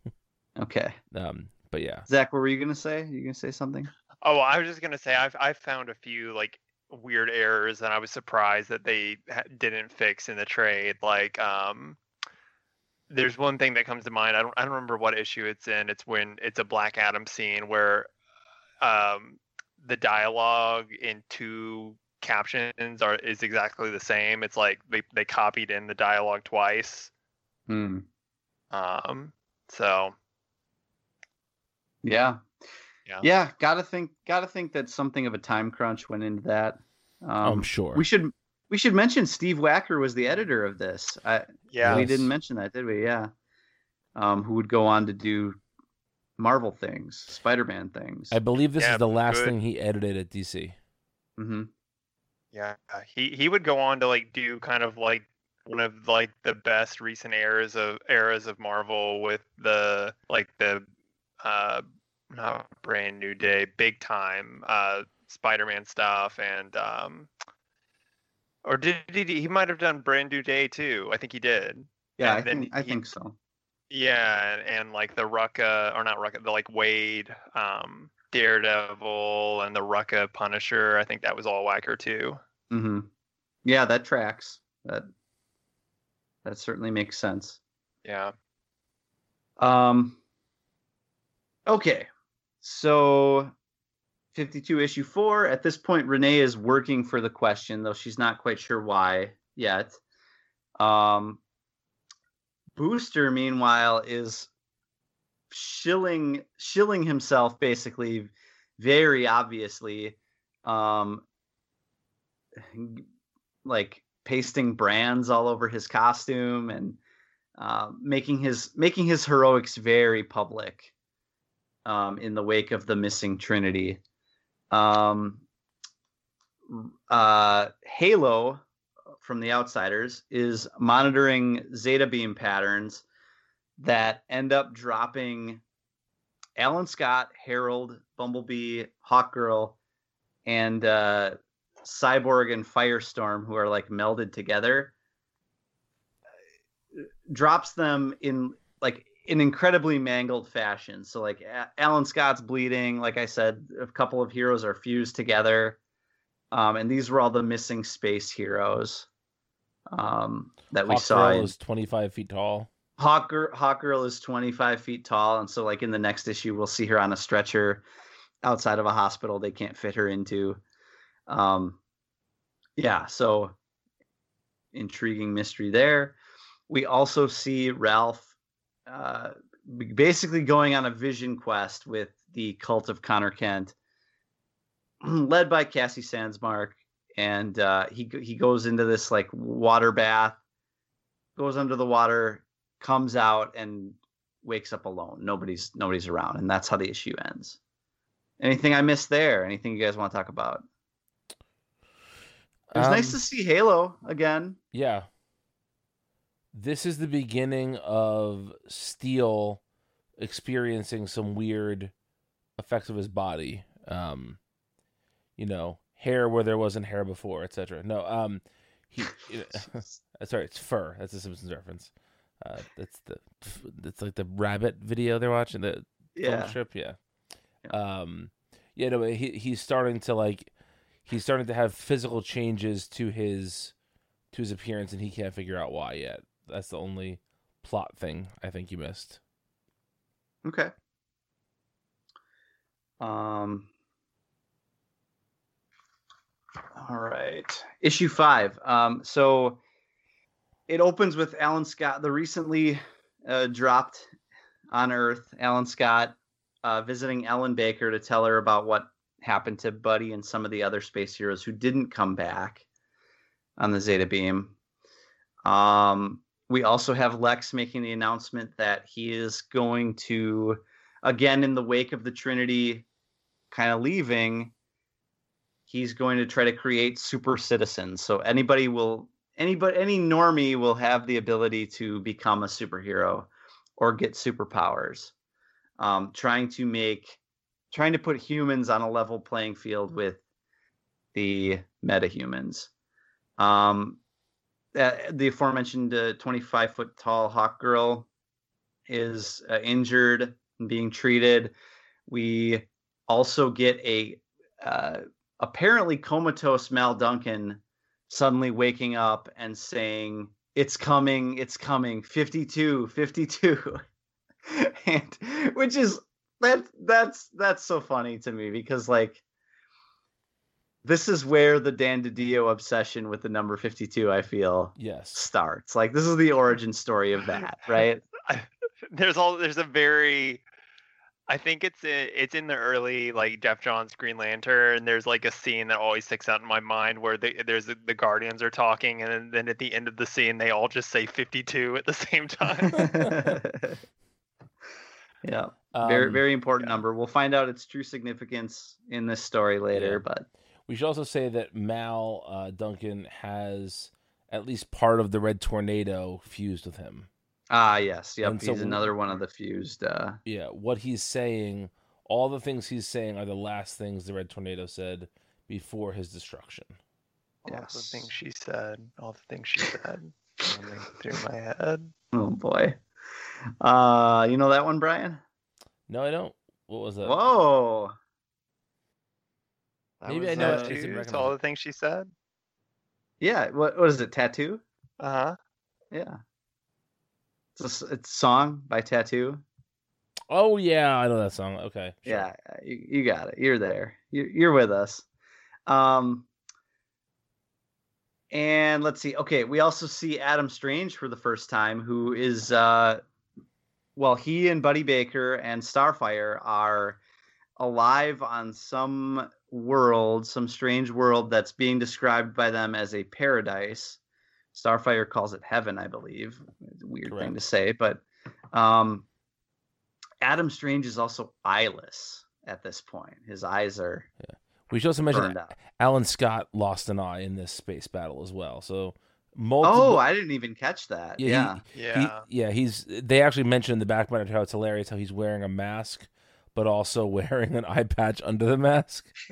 [laughs] Okay. Um, but yeah, Zach, what were you gonna say? You gonna say something? Oh, I was just gonna say I've I found a few like weird errors, and I was surprised that they ha- didn't fix in the trade. Like, um, there's one thing that comes to mind. I don't I don't remember what issue it's in. It's when it's a Black Adam scene where, um, the dialogue in two captions are is exactly the same. It's like they they copied in the dialogue twice. Hmm. Um, so Yeah. Yeah. Yeah. Gotta think. Gotta think that something of a time crunch went into that. Um, I'm sure. We should. We should mention Steve Wacker was the editor of this. I, yeah, we didn't mention that, did we? Yeah. Um, who would go on to do Marvel things, Spider-Man things. I believe this Yeah, is the last good. thing he edited at DC. hmm Yeah, he he would go on to like do kind of like one of like the best recent eras of eras of Marvel with the like the uh not brand new day, big time uh Spider-Man stuff and um or did he he might have done brand new day too. I think he did. Yeah, And I think I he- think so. Yeah, and, and like the Rucka or not Rucka, the like Waid um Daredevil and the Rucka Punisher. I think that was all Wacker too. Mm-hmm. Yeah, that tracks. That that certainly makes sense. Yeah. Um. Okay, so fifty-two issue four. At this point, Renee is working for the question, though she's not quite sure why yet. Um. Booster, meanwhile, is shilling shilling himself basically, very obviously, um, like pasting brands all over his costume and uh, making his making his heroics very public um, in the wake of the missing Trinity. Um, uh, Halo from the Outsiders is monitoring Zeta beam patterns that end up dropping Alan Scott, Harold, Bumblebee, Hawkgirl, and uh, Cyborg and Firestorm, who are like melded together drops them in like an incredibly mangled fashion. So like Alan Scott's bleeding. Like I said, a couple of heroes are fused together, um, and these were all the missing space heroes um, that we Hawk saw. Girl in- is 25 feet tall. Hawk, Hawk Girl is 25 feet tall, and so like in the next issue, we'll see her on a stretcher outside of a hospital they can't fit her into. Um, yeah, so intriguing mystery there. We also see Ralph uh, basically going on a vision quest with the cult of Connor Kent, [clears throat] led by Cassie Sandsmark, and uh, he he goes into this like water bath, goes under the water, comes out, and wakes up alone. Nobody's nobody's around, and that's how the issue ends. Anything I missed there? Anything you guys want to talk about? It was nice Um, to see Halo again. Yeah. This is the beginning of Steel experiencing some weird effects of his body. Um, you know, hair where there wasn't hair before, etc. No, um, he. you know- [laughs] sorry, it's fur. That's a Simpsons reference. Uh, that's the. It's like the rabbit video they're watching. The Yeah. strip. Yeah. Um. Yeah. No, he he's starting to like. He's starting to have physical changes to his to his appearance, and he can't figure out why yet. That's the only plot thing I think you missed. Okay. Um. All right. Issue five. Um. So it opens with Alan Scott, the recently uh, dropped on Earth. Alan Scott uh, visiting Ellen Baker to tell her about what happened to Buddy and some of the other space heroes who didn't come back on the Zeta Beam. Um, we also have Lex making the announcement that he is going to, again, in the wake of the Trinity kind of leaving, he's going to try to create super citizens. So anybody will, anybody, any normie will have the ability to become a superhero or get superpowers. Um, trying to make, trying to put humans on a level playing field with the metahumans. Um, uh, the aforementioned 25 uh, foot tall hawk girl is uh, injured and being treated. We also get a uh, apparently comatose Mal Duncan suddenly waking up and saying, It's coming, it's coming, 52, 52. [laughs] and which is that that's that's so funny to me because like this is where the Dan DiDio obsession with the number 52 I feel yes starts. Like this is the origin story of that, [laughs] right? [laughs] there's all there's a very I think it's it's in the early like Geoff Johns Green Lantern. And there's like a scene that always sticks out in my mind where the, there's the, the Guardians are talking, and then, then at the end of the scene they all just say 52 at the same time. [laughs] yeah, um, very very important yeah. number. We'll find out its true significance in this story later, yeah. but we should also say that Mal uh, Duncan has at least part of the Red Tornado fused with him. Ah, yes, yep. And he's so, another one of the fused. Uh... Yeah, what he's saying, all the things he's saying are the last things the Red Tornado said before his destruction. All yes. the things she said, all the things she said, through my head. [laughs] Oh boy. Uh, you know that one, Brian? No, I don't. What was that? Whoa. That Maybe I know uh, it. It's all the things she said. Yeah. What what is it? Tattoo. Uh huh. Yeah. It's a, it's song by Tattoo. Oh yeah, I know that song. Okay. Sure. Yeah, you, you got it. You're there. You, you're with us. Um. And let's see. Okay, we also see Adam Strange for the first time, who is uh, well, he and Buddy Baker and Starfire are alive on some world, some strange world that's being described by them as a paradise. Starfire calls it heaven, I believe. It's a weird Correct. thing to say, but um, Adam Strange is also eyeless at this point. His eyes are. Yeah. We should also mention that Alan Scott lost an eye in this space battle as well. So multiple. Oh, I didn't even catch that. Yeah, he, yeah, he, yeah. He's. They actually mentioned in the back matter how it's hilarious how he's wearing a mask but also [laughs] wearing an eye patch under the mask. [laughs]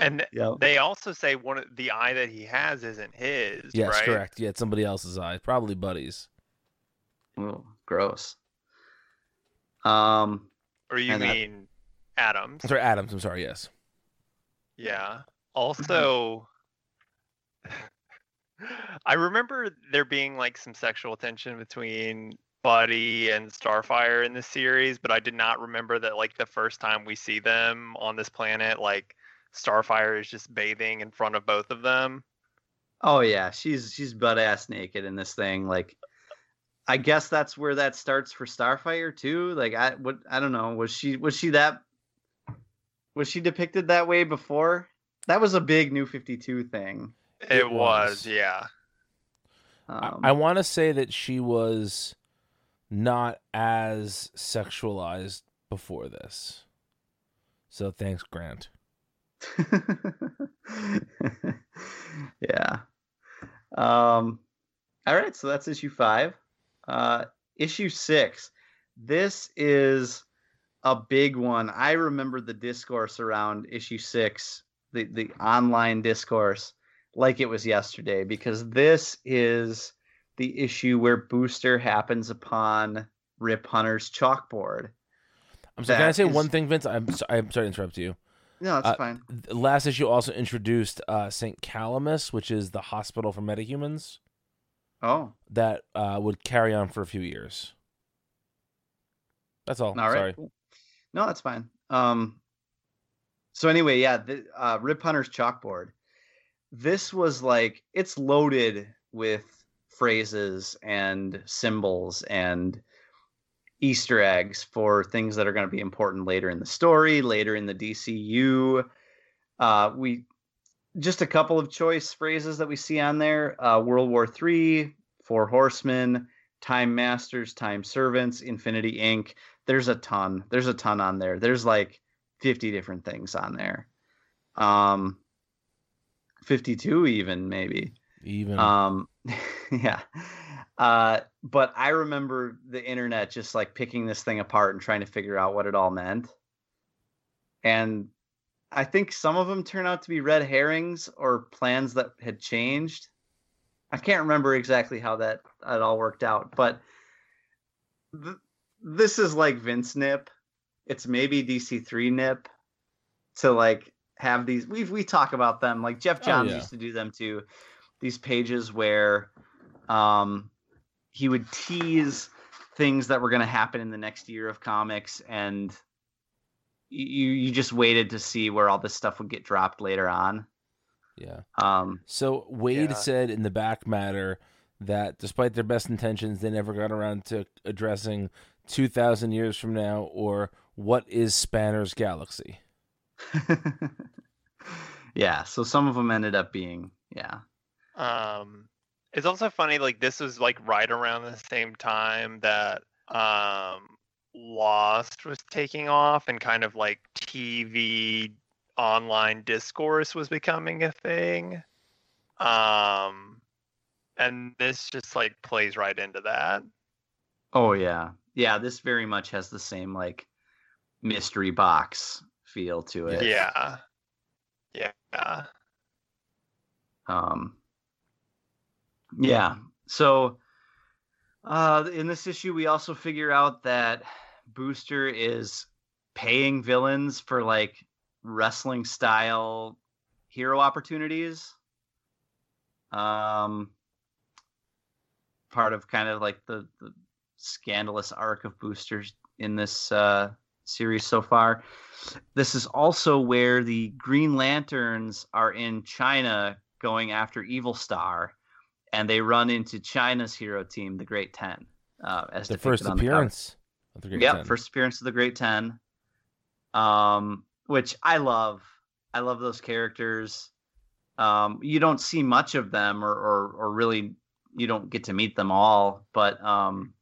and yep. they also say one of the eye that he has isn't his. Yes, right? correct. Yeah, it's somebody else's eye, probably Buddy's. Oh, gross. Um, or you mean that... Adams? Sorry, Adams. I'm sorry. Yes. Yeah. Also. [sighs] I remember there being like some sexual tension between Buddy and Starfire in this series, but I did not remember that like the first time we see them on this planet, like Starfire is just bathing in front of both of them. Oh yeah, she's she's butt ass naked in this thing. Like, I guess that's where that starts for Starfire too. Like, I what I don't know. Was she was she that was she depicted that way before? That was a big New Fifty Two thing. It, it was. was, yeah. Um, I, I want to say that she was not as sexualized before this. So thanks, Grant. [laughs] yeah. Um all right, so that's issue 5. Uh issue 6. This is a big one. I remember the discourse around issue 6, the the online discourse like it was yesterday because this is the issue where Booster happens upon Rip Hunter's chalkboard. I'm sorry. Can I say is... one thing, Vince? I'm so, I'm sorry to interrupt you. No, that's uh, fine. Last issue also introduced uh, St. Camulus, which is the hospital for metahumans. Oh. That uh, would carry on for a few years. That's all. all right. Sorry. Cool. No, that's fine. Um. So anyway, yeah, the, uh, Rip Hunter's chalkboard. This was like it's loaded with phrases and symbols and Easter eggs for things that are going to be important later in the story, later in the DCU. Uh, we just a couple of choice phrases that we see on there: uh, World War Three, Four Horsemen, Time Masters, Time Servants, Infinity Inc. There's a ton. There's a ton on there. There's like 50 different things on there. Um, 52 even maybe. Even Um, [laughs] yeah. Uh, but I remember the internet just like picking this thing apart and trying to figure out what it all meant. And I think some of them turn out to be red herrings or plans that had changed. I can't remember exactly how that it all worked out, but th- this is like Vince Nip. It's maybe DC3 Nip to like have these we we talk about them like Geoff Oh, Johns yeah. used to do them too. These pages where um he would tease things that were going to happen in the next year of comics and you you just waited to see where all this stuff would get dropped later on. yeah. Um So Waid Yeah. said in the back matter that despite their best intentions, they never got around to addressing 2,000 years from now or what is Spanner's galaxy. [laughs] yeah, so some of them ended up being yeah. Um, it's also funny, like this was like right around the same time that um Lost was taking off and kind of like TV online discourse was becoming a thing. Um, and this just like plays right into that. Oh yeah. Yeah, this very much has the same like mystery box feel to it. Yeah. Yeah. Um Yeah. So uh in this issue we also figure out that Booster is paying villains for like wrestling style hero opportunities. Um part of kind of like the, the scandalous arc of boosters in this uh series so far. This is also where the Green Lanterns are in China going after Evil Star, and they run into China's hero team, the Great Ten. Uh, as The first on the appearance of the Great Yep, Ten. first appearance of the Great Ten. Um, which I love. I love those characters. Um, you don't see much of them, or, or or really, you don't get to meet them all. But um,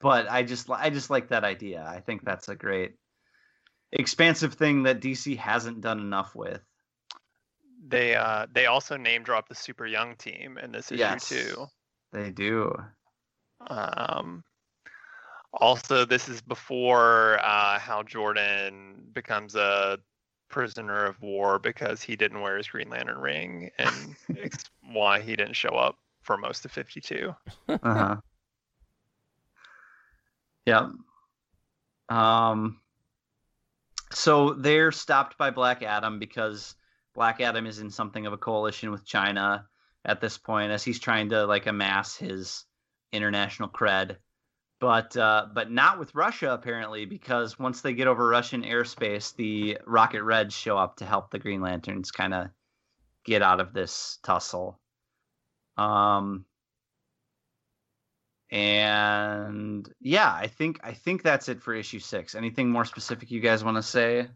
but I just I just like that idea. I think that's a great expansive thing that DC hasn't done enough with. They uh they also name drop the super young team in this issue Yes. too. They do. Um, also, this is before uh, Hal Jordan becomes a prisoner of war because he didn't wear his Green Lantern ring, and [laughs] it's why he didn't show up for most of 52. [laughs] Uh-huh. yep. Um so they're stopped by Black Adam because Black Adam is in something of a coalition with China at this point as he's trying to like amass his international cred. But uh, but not with Russia apparently because once they get over Russian airspace, the Rocket Reds show up to help the Green Lanterns kind of get out of this tussle. Um and yeah, I think I think that's it for issue six. Anything more specific you guys want to say?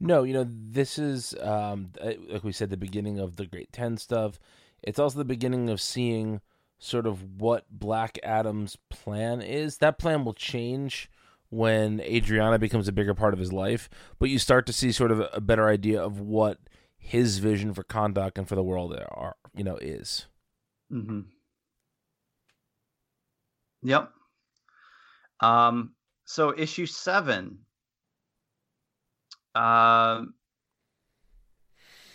No, you know, this is um like we said the beginning of the Great 10 stuff. It's also the beginning of seeing sort of what Black Adam's plan is. That plan will change when Adriana becomes a bigger part of his life, but you start to see sort of a better idea of what his vision for Kahndaq and for the world are, you know, is. Mm-hmm. Yep. Um. So issue seven. Um.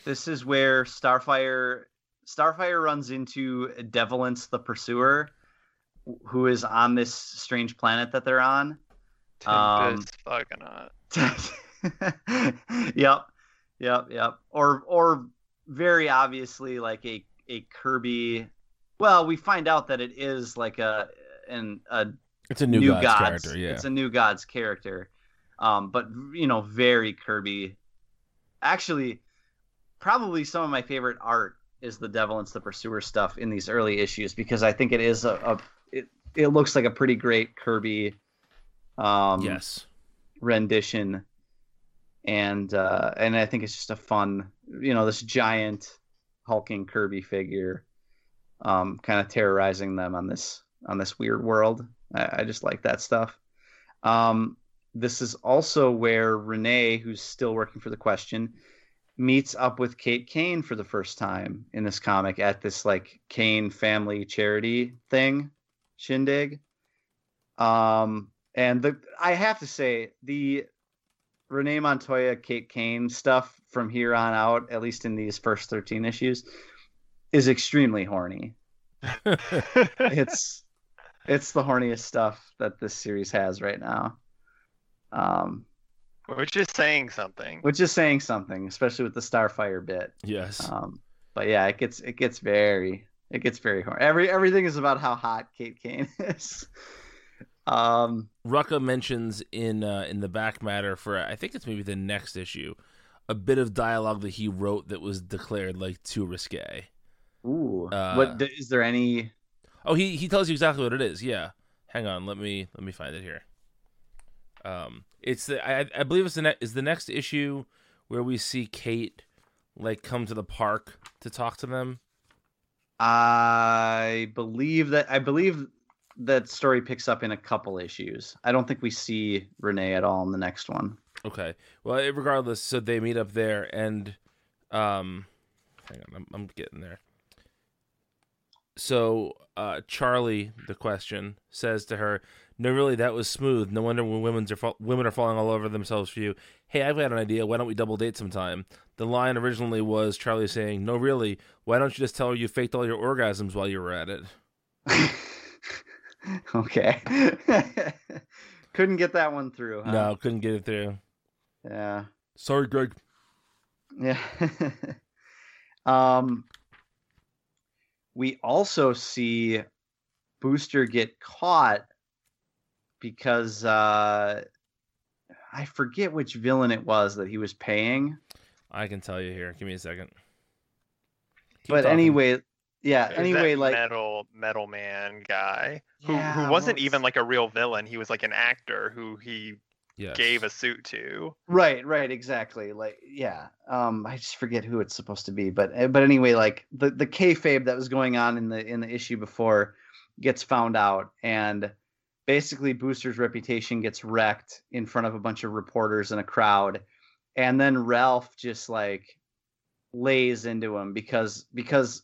this is where Starfire Starfire runs into Devilance the Pursuer, who is on this strange planet that they're on. Um, fucking not. [laughs] yep, yep, yep. Or or very obviously like a a Kirby. Well, we find out that it is like a an a It's a new, new, Gods, gods, character, yeah. It's a new gods character. Um, but you know, very Kirby. Actually, probably some of my favorite art is the Devilance the Pursuer stuff in these early issues because I think it is a, a it it looks like a pretty great Kirby um yes. rendition and uh and I think it's just a fun you know this giant hulking Kirby figure um kind of terrorizing them on this on this weird world I, I just like that stuff um this is also where Renee who's still working for the question meets up with Kate Kane for the first time in this comic at this like Kane family charity thing shindig um and the I have to say the Renee Montoya, Kate Kane stuff from here on out, at least in these first 13 issues, is extremely horny. [laughs] It's it's the horniest stuff that this series has right now. Um, Which is saying something. which is saying something, especially with the Starfire bit. Yes. Um, but yeah, it gets it gets very it gets very horny. Every everything is about how hot Kate Kane [laughs] is. Um, Rucka mentions in uh, in the back matter for I think it's maybe the next issue, a bit of dialogue that he wrote that was declared like too risque. ooh, Uh, what is there any? Oh, he he tells you exactly what it is. Yeah. Hang on, let me let me find it here. Um, it's the I, I believe it's the ne- is the next issue where we see Kate like come to the park to talk to them. I believe that I believe that story picks up in a couple issues. I don't think we see Renee at all in the next one. Okay. Well, regardless, so they meet up there, and um, hang on, I'm, I'm getting there. So uh, Charlie, the question, says to her, "No, really, that was smooth. No wonder when women's are fa- women are falling all over themselves for you. Hey, I've got an idea. Why don't we double date sometime?" The line originally was Charlie saying, "No, really, why don't you just tell her you faked all your orgasms while you were at it?" [laughs] okay. [laughs] Couldn't get that one through. Huh? No, couldn't get it through. Yeah. Sorry, Greg. Yeah. [laughs] um we also see Booster get caught because uh I forget which villain it was that he was paying. I can tell you here. Give me a second. Keep but talking. anyway, yeah, There's anyway like metal metal man guy who Yeah, who wasn't well, even like a real villain. He was like an actor who he Yes. gave a suit to. Right, right, exactly. Like, yeah. Um, I just forget who it's supposed to be, but eh, but anyway, like the the kayfabe that was going on in the in the issue before gets found out, and basically Booster's reputation gets wrecked in front of a bunch of reporters and a crowd, and then Ralph just like lays into him because because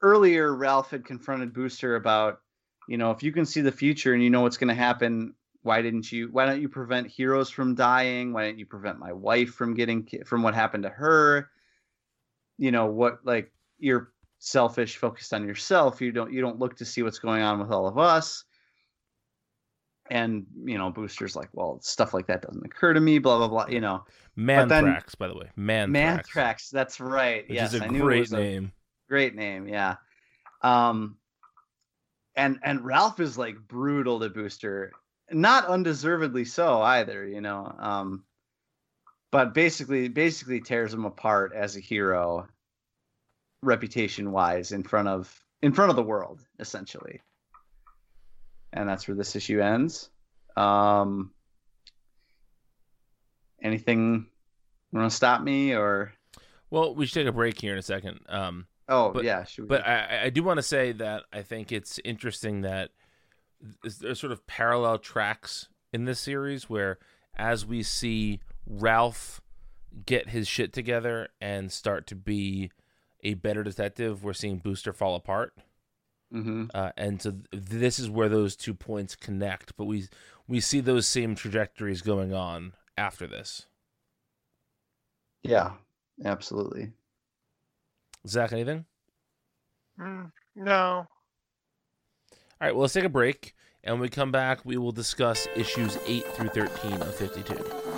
earlier Ralph had confronted Booster about, you know, if you can see the future and you know what's going to happen why didn't you why don't you prevent heroes from dying? Why didn't you prevent my wife from getting from what happened to her? You know what like you're selfish focused on yourself. You don't you don't look to see what's going on with all of us and you know boosters like well stuff like that doesn't occur to me blah blah blah you know then- Manthrax, by the way. Manthrax. manthrax that's right Which yes is a i great was a- name. great name yeah um and and ralph is like brutal to booster not undeservedly so either you know um but basically basically tears him apart as a hero reputation wise in front of in front of the world essentially and that's where this issue ends um anything want to stop me or Well, we should take a break here in a second. Um, oh But- yeah should we but I, I do want to say that I think it's interesting that there's sort of parallel tracks in this series where, as we see Ralph get his shit together and start to be a better detective, we're seeing Booster fall apart. Hmm uh, and so th- this is where those two points connect. But we we see those same trajectories going on after this. yeah absolutely Zach, anything? Mm, no. All right, well, let's take a break, and when we come back, we will discuss issues eight through thirteen of fifty-two.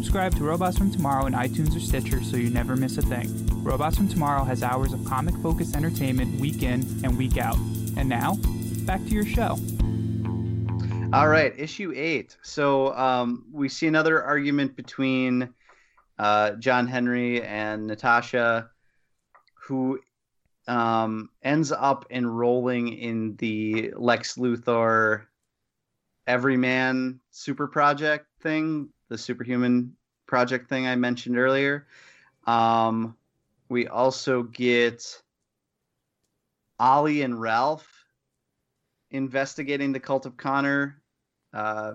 subscribe to Robots from Tomorrow in iTunes or Stitcher so you never miss a thing. Robots from Tomorrow has hours of comic focused entertainment week in and week out. And now, back to your show. All right, issue eight. So um, we see another argument between uh, John Henry and Natasha, who um, ends up enrolling in the Lex Luthor Everyman Super Project thing, the Superhuman Project thing I mentioned earlier. Um, we also get Ollie and Ralph investigating the cult of Connor, uh,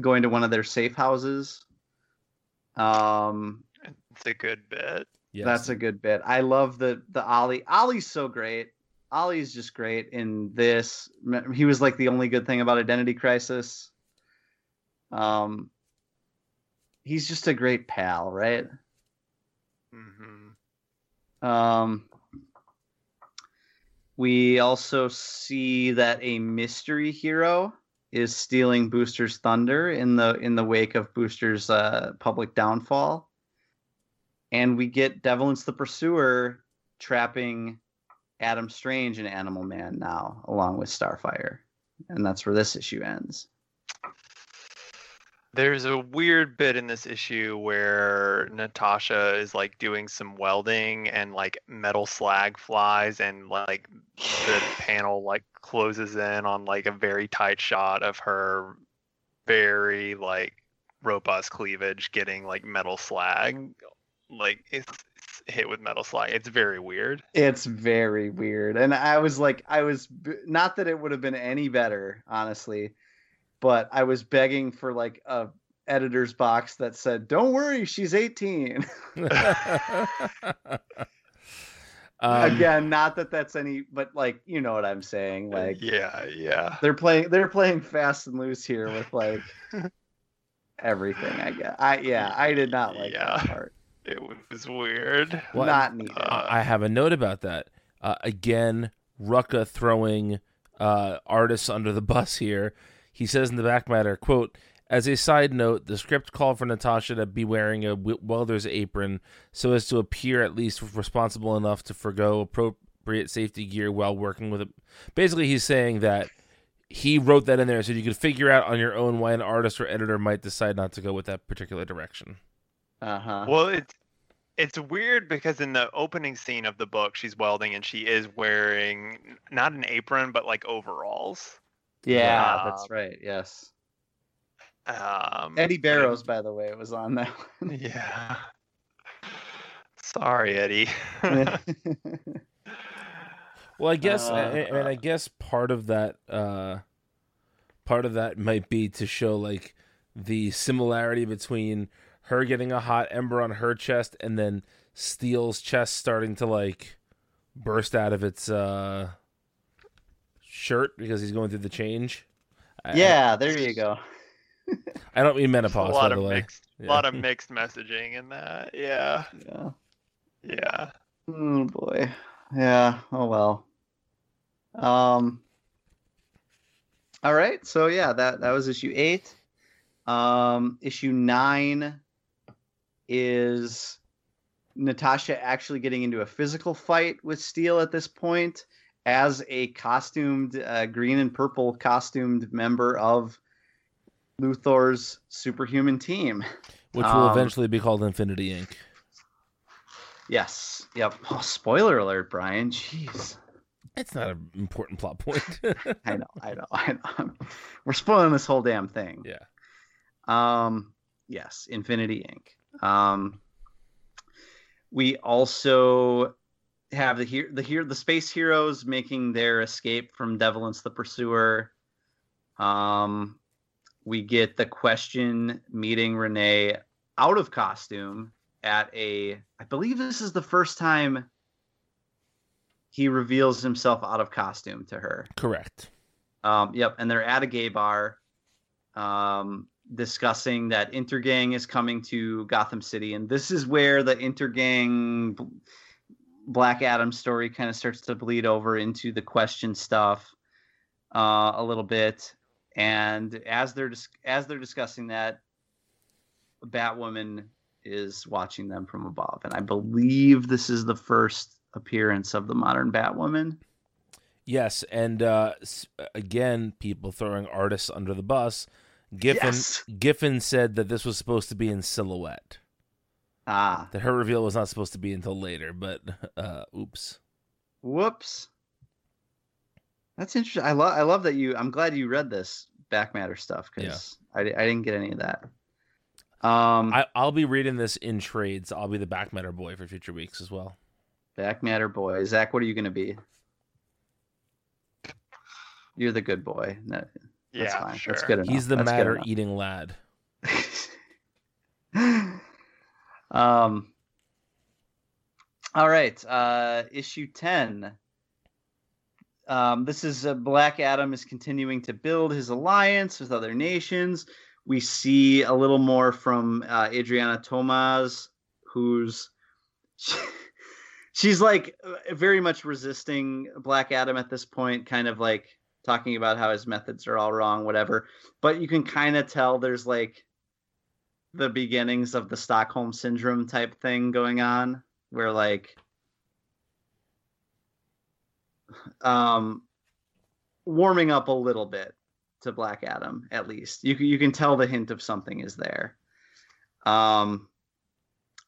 going to one of their safe houses. Um, It's a good bit. Yes. that's a good bit. I love the the Ollie. Ollie's so great. Ollie's just great in this. He was like the only good thing about Identity Crisis. Um, he's just a great pal, right? hmm Um, we also see that a mystery hero is stealing Booster's thunder in the in the wake of Booster's uh, public downfall, and we get Devilance the Pursuer trapping Adam Strange and Animal Man now, along with Starfire, and that's where this issue ends. There's a weird bit in this issue where Natasha is like doing some welding and like metal slag flies and like the panel like closes in on like a very tight shot of her very like robust cleavage getting like metal slag mm. like it's, it's hit with metal slag. It's very weird. It's very weird, and I was like, I was not that it would have been any better, honestly, but I was begging for like a editor's box that said, "Don't worry, she's 18." [laughs] Um, Again, not that that's any, but like you know what I'm saying. Like yeah, yeah. they're playing, they're playing fast and loose here with like [laughs] everything. I guess. I yeah, I did not like Yeah. that part. It was weird. Well, not needed. uh, I have a note about that. Uh, again, Rucka throwing uh, artists under the bus here. He says in the back matter, quote, as a side note, the script called for Natasha to be wearing a welder's apron so as to appear at least responsible enough to forego appropriate safety gear while working with it. Basically, he's saying that he wrote that in there so you could figure out on your own why an artist or editor might decide not to go with that particular direction. Uh huh. Well, it's it's weird because in the opening scene of the book, she's welding and she is wearing not an apron but like overalls. Yeah, uh, that's right. Yes. Um, Eddy but- Barrows, by the way, was on that one. [laughs] Yeah. Sorry, Eddy. [laughs] Well, I guess I, I mean, I Uh, guess part of that uh part of that might be to show like the similarity between her getting a hot ember on her chest and then Steel's chest starting to like burst out of its uh shirt because he's going through the change. I- yeah, there you go. I don't mean a menopause, by lot the of way. mixed, Yeah. lot of mixed messaging in that. Yeah, Yeah. yeah. Oh boy. Yeah. Oh well. Um. All right. So yeah, that that was issue eight. Um, issue nine is Natasha actually getting into a physical fight with Steel at this point as a costumed uh, green and purple costumed member of Luthor's superhuman team. Which will um, eventually be called Infinity Inc. Yes. Yep. Oh, spoiler alert, Brian. Jeez. It's not an important plot point. [laughs] [laughs] I know, I know, I know. [laughs] We're spoiling this whole damn thing. yeah. Um, yes, Infinity Inc. Um, we also have the here the here the space heroes making their escape from Devilance the Pursuer. Um, we get the question meeting Renee out of costume at a I believe this is the first time he reveals himself out of costume to her. Correct. Um, yep, and they're at a gay bar, um, discussing that Intergang is coming to Gotham City, and this is where the Intergang Black Adam story kind of starts to bleed over into the question stuff uh, a little bit. And as they're dis- as they're discussing that, Batwoman is watching them from above, and I believe this is the first appearance of the modern Batwoman. Yes, and uh, again, people throwing artists under the bus. Giffen Yes. Giffen said that this was supposed to be in silhouette. Ah, That her reveal was not supposed to be until later, but uh, oops. Whoops. That's interesting. I love. I love that you. I'm glad you read this back matter stuff because I, I didn't get any of that. Um, I, I'll be reading this in trades. I'll be the back matter boy for future weeks as well. back matter boy. Zach, what are you going to be? You're the good boy. No, that's yeah, fine. sure. That's good enough. He's the That's matter eating lad. [laughs] [laughs] um. All right. Uh, issue ten. Um, this is uh, Black Adam is continuing to build his alliance with other nations. We see a little more from uh, Adriana Tomas, who's [laughs] she's like very much resisting Black Adam at this point, kind of like talking about how his methods are all wrong, whatever. But you can kind of tell there's like the beginnings of the Stockholm syndrome type thing going on, where like um warming up a little bit to Black Adam at least. You you can tell the hint of something is there. Um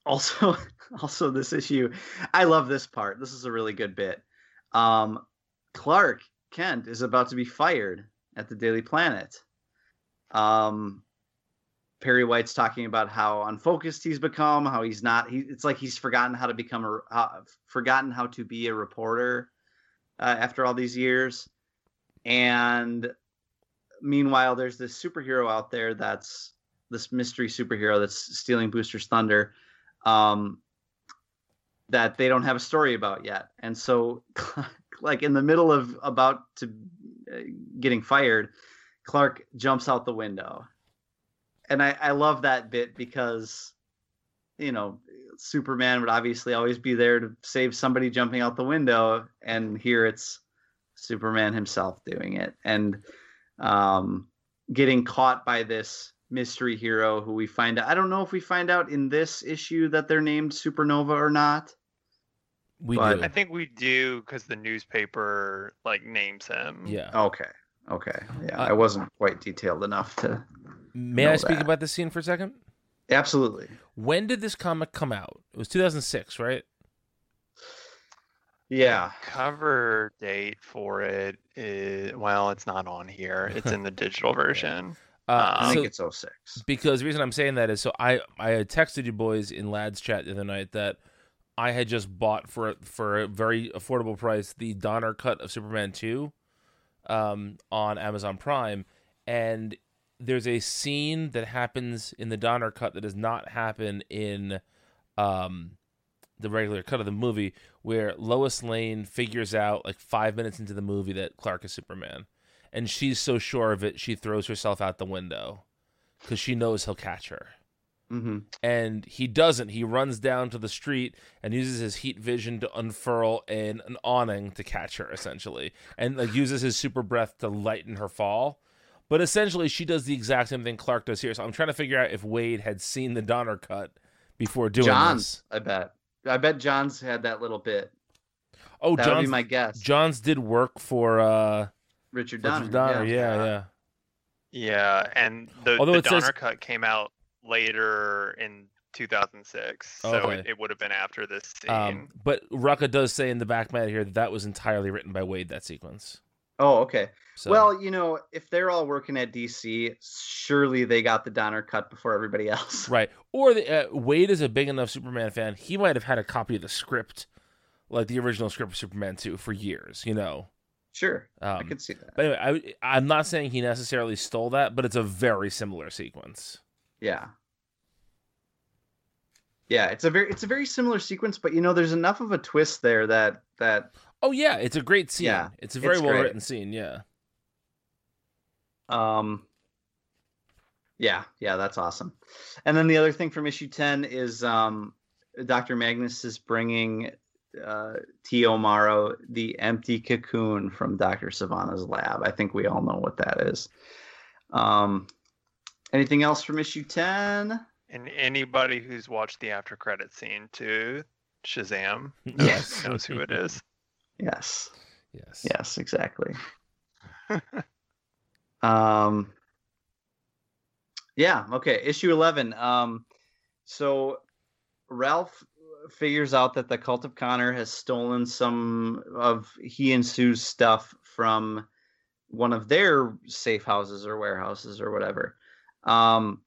also [laughs] also this issue I love this part. This is a really good bit. Um Clark Kent is about to be fired at the Daily Planet. Um Perry White's talking about how unfocused he's become, how he's not. He, it's like he's forgotten how to become a, uh, forgotten how to be a reporter uh, after all these years. And meanwhile, there's this superhero out there that's this mystery superhero that's stealing Booster's thunder, um, that they don't have a story about yet. And so, [laughs] like in the middle of about to uh, getting fired, Clark jumps out the window and I, I love that bit because you know superman would obviously always be there to save somebody jumping out the window and here it's superman himself doing it and um, getting caught by this mystery hero who we find out i don't know if we find out in this issue that they're named supernova or not We But- do. I think we do because the newspaper like names him. yeah. okay okay yeah Uh, i wasn't quite detailed enough to May know I speak that. about this scene for a second? absolutely When did this comic come out? It was 2006, right? yeah Cover date for it is well, it's not on here. [laughs] It's in the digital version. Uh, i Um, think so- it's 06 because the reason I'm saying that is so I I had texted you boys in lads chat the other night that I had just bought for for a very affordable price the Donner cut of Superman 2 um on Amazon Prime and there's a scene that happens in the Donner cut that does not happen in um the regular cut of the movie where Lois Lane figures out like 5 minutes into the movie that Clark is Superman and she's so sure of it she throws herself out the window because she knows he'll catch her. hmm And he doesn't. He runs down to the street and uses his heat vision to unfurl an, an awning to catch her, essentially, and like uses his super breath to lighten her fall. But essentially, she does the exact same thing Clark does here. So I'm trying to figure out if Waid had seen the Donner cut before doing Johns, this. I bet. I bet Johns had that little bit. Oh, that would Johns, be my guess. Johns did work for uh, Richard Donner. Richard Donner. Yeah, yeah. Yeah. Yeah, and the, Although the it says- Donner cut came out later in 2006, so Okay. it, it would have been after this scene. Um, but Rucka does say in the back matter here that that was entirely written by Waid. That sequence. Oh, okay. So, Well, you know, if they're all working at DC, surely they got the Donner cut before everybody else. Right. Or the, uh, Waid is a big enough Superman fan. He might have had a copy of the script, like the original script of Superman 2, for years, you know. Sure, I Um, could see that. but anyway, I, I'm not saying he necessarily stole that, but it's a very similar sequence. Yeah. yeah, it's a very it's a very similar sequence, but you know, there's enough of a twist there that that Oh yeah, it's a great scene. Yeah, it's a very it's well great. written scene. Yeah. Um, yeah, yeah, that's awesome. And then the other thing from issue ten is um, Dr. Magnus is bringing uh, T.O. Morrow the empty cocoon from Dr. Sivana's lab. I think we all know what that is. Um, anything else from issue ten? And anybody who's watched the after credit scene to Shazam knows, [laughs] Yes. knows who it is. Yes, Yes. yes, exactly. [laughs] um, yeah, okay. Issue eleven. Um, so Ralph figures out that the cult of Connor has stolen some of he and Sue's stuff from one of their safe houses or warehouses or whatever. Um,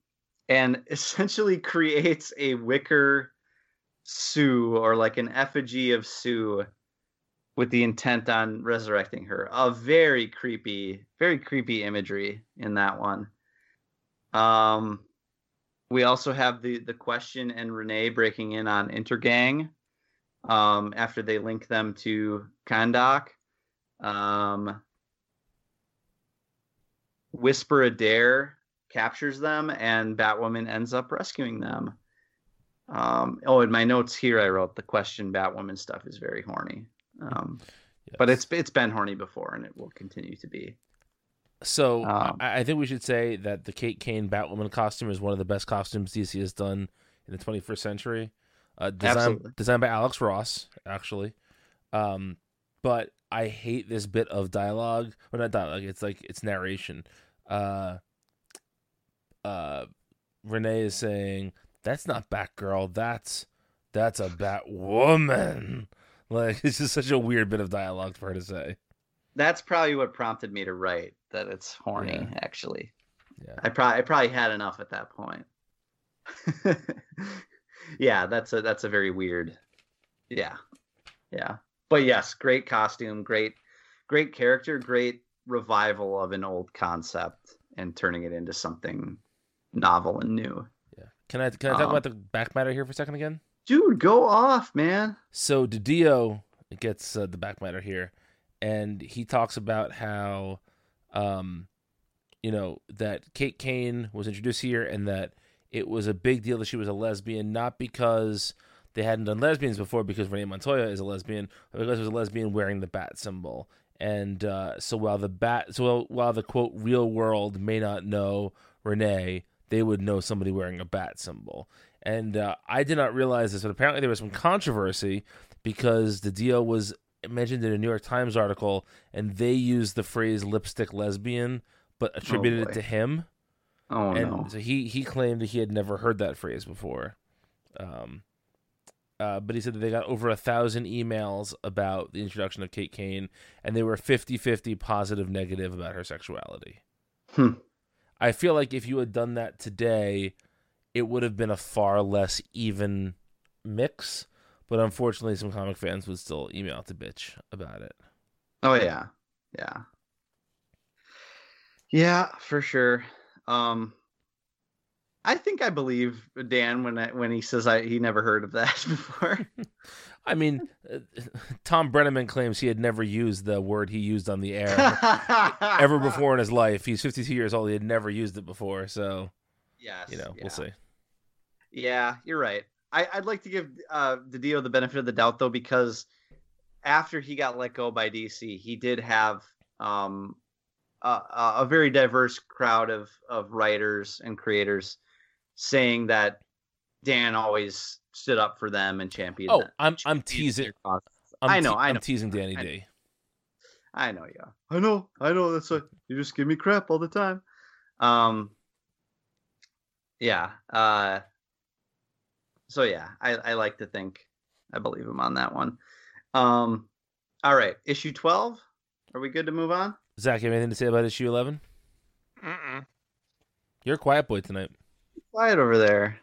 and [laughs] essentially creates a wicker Sue or like an effigy of Sue with the intent on resurrecting her. A very creepy, very creepy imagery in that one. Um, we also have the the question and Renee breaking in on Intergang um, after they link them to Kahndaq. Um, Whisper A'Daire captures them, and Batwoman ends up rescuing them. Um, oh, in my notes here, I wrote the question Batwoman stuff is very horny. Um, but it's it's been horny before, and it will continue to be. So Um, I, I think we should say that the Kate Kane Batwoman costume is one of the best costumes DC has done in the 21st century. Uh, designed Absolutely. designed by Alex Ross, actually. Um, but I hate this bit of dialogue, or not dialogue. It's like it's narration. Uh, uh, Renee is saying, "That's not Batgirl. That's that's a Batwoman." Like [laughs] it's just such a weird bit of dialogue for her to say. That's probably what prompted me to write that it's horny. Yeah. Actually, Yeah. I probably I probably had enough at that point. [laughs] yeah, that's a that's a very weird. Yeah, yeah, but yes, great costume, great, great character, great revival of an old concept and turning it into something novel and new. Yeah. Can I can I talk Um, about the back matter here for a second again? Dude, go off, man. So DiDio gets uh, the back matter here, and he talks about how, um, you know, that Kate Kane was introduced here, and that it was a big deal that she was a lesbian, not because they hadn't done lesbians before, because Renee Montoya is a lesbian, but because it was a lesbian wearing the bat symbol. And uh, so while the bat, so while the quote real world may not know Renee, they would know somebody wearing a bat symbol. And uh, I did not realize this, but apparently there was some controversy because the deal was mentioned in a New York Times article, and they used the phrase "lipstick lesbian," but attributed it to him. Oh and no. so he he claimed that he had never heard that phrase before. Um, uh, but he said that they got over a thousand emails about the introduction of Kate Kane, and they were 50-50 positive, negative about her sexuality. Hmm. I feel like if you had done that today, it would have been a far less even mix. But unfortunately, some comic fans would still email to bitch about it. Oh yeah, yeah, yeah, for sure. Um, I think I believe Dan when I, when he says I he never heard of that [laughs] before. I mean, uh, Thom Brennaman claims he had never used the word he used on the air [laughs] ever before in his life. He's 52 years old. He had never used it before. So, Yes, you know, yeah. we'll see. Yeah, you're right. I, I'd like to give uh, DiDio the benefit of the doubt though, because after he got let go by DC, he did have um, a, a very diverse crowd of of writers and creators saying that Dan always stood up for them and championed. Oh, them- I'm I'm teasing. I'm I know, te- I I'm teasing Danny I know. D. I know, yeah. I know, I know. That's why you just give me crap all the time. Um, yeah. Uh, so yeah, I, I like to think I believe him on that one. Um, all right, issue twelve. Are we good to move on? Zach, you have anything to say about issue 11? You're a quiet boy tonight. Quiet over there.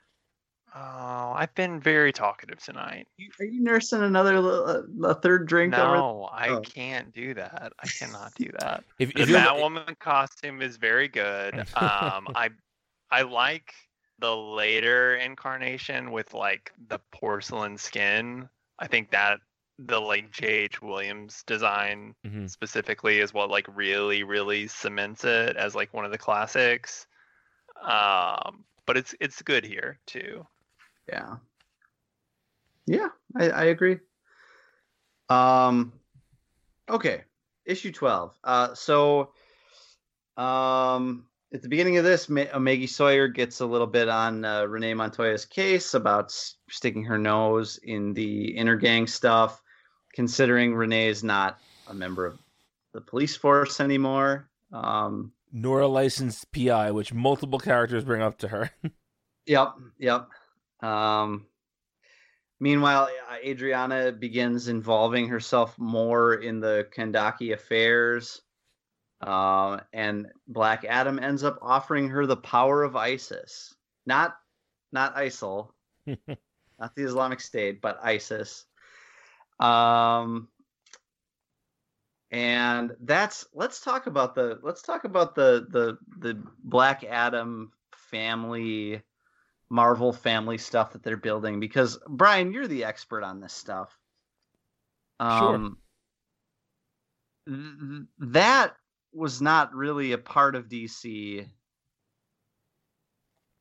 Oh, I've been very talkative tonight. Are you nursing another li- a third drink over? No, I Oh. can't do that. I cannot do that. If, The if you're, Batwoman costume is very good. [laughs] Um, I I like the later incarnation with like the porcelain skin. I think that the like J.H. Williams design Mhm. specifically is what like really really cements it as like one of the classics. Um, but it's it's good here too. Yeah. Yeah, I, I agree. Um okay. Issue 12. Uh so um at the beginning of this, Ma- uh, Maggie Sawyer gets a little bit on uh, Renee Montoya's case about sticking her nose in the Intergang stuff, considering Renee is not a member of the police force anymore. Um, Nor a licensed PI, which multiple characters bring up to her. [laughs] Yep, yep. Um, meanwhile, Adriana begins involving herself more in the Kahndaqi affairs, uh, and Black Adam ends up offering her the power of ISIS, not not ISIL, [laughs] not the Islamic State, but ISIS. Um, and that's let's talk about the let's talk about the the the Black Adam family Marvel family stuff that they're building because Brian, you're the expert on this stuff. Um, th- th- that was not really a part of DC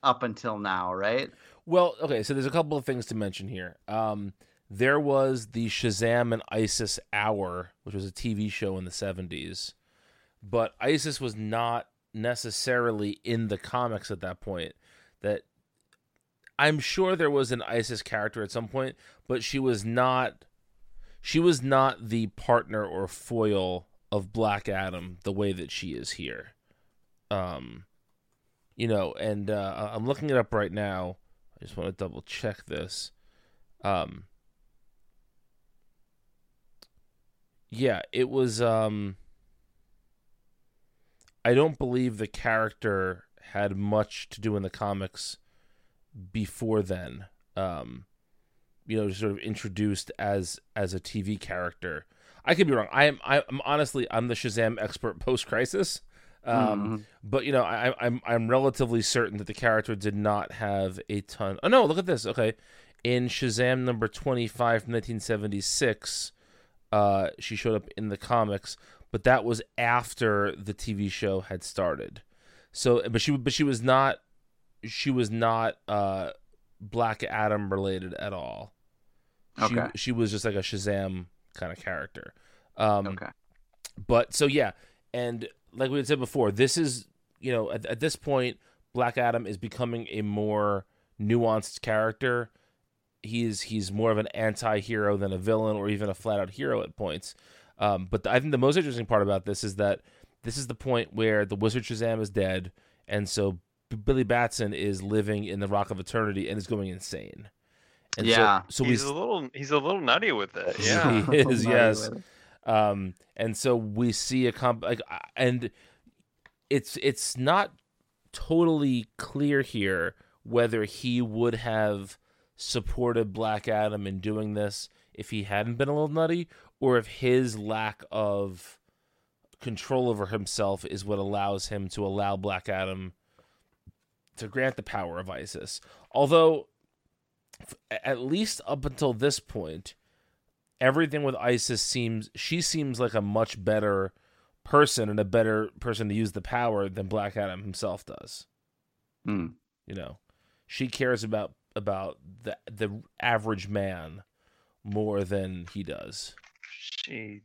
up until now, right? Well, okay, so there's a couple of things to mention here. Um, there was the Shazam and ISIS Hour, which was a TV show in the 70s, but ISIS was not necessarily in the comics at that point. That I'm sure there was an ISIS character at some point, but she was not she was not the partner or foil of Black Adam the way that she is here. Um you know, and uh, I'm looking it up right now. I just want to double check this. Um, yeah, it was. Um, I don't believe the character had much to do in the comics before then. Um, you know, sort of introduced as as a TV character. I could be wrong. I am. I'm honestly. I'm the Shazam expert post crisis. Um, but you know, I, I'm I'm relatively certain that the character did not have a ton. Oh no, look at this. Okay, in Shazam number 25 from 1976, uh, she showed up in the comics, but that was after the TV show had started. So, but she but she was not she was not uh Black Adam related at all. She, Okay. she was just like a Shazam kind of character. Um, Okay. but so yeah, and like we had said before, this is you know at, at this point, Black Adam is becoming a more nuanced character. He's he's more of an anti-hero than a villain or even a flat-out hero at points. Um, but the, I think the most interesting part about this is that this is the point where the Wizard Shazam is dead, and so Billy Batson is living in the Rock of Eternity and is going insane. And Yeah. so, so he's we a little he's a little nutty with it. [laughs] Yeah. he is [laughs] yes um and so we see a comp like and it's it's not totally clear here whether he would have supported black adam in doing this if he hadn't been a little nutty or if his lack of control over himself is what allows him to allow black adam to grant the power of isis although f- at least up until this point everything with Isis seems she seems like a much better person and a better person to use the power than Black Adam himself does. Hmm. You know, she cares about about the the average man more than he does. She,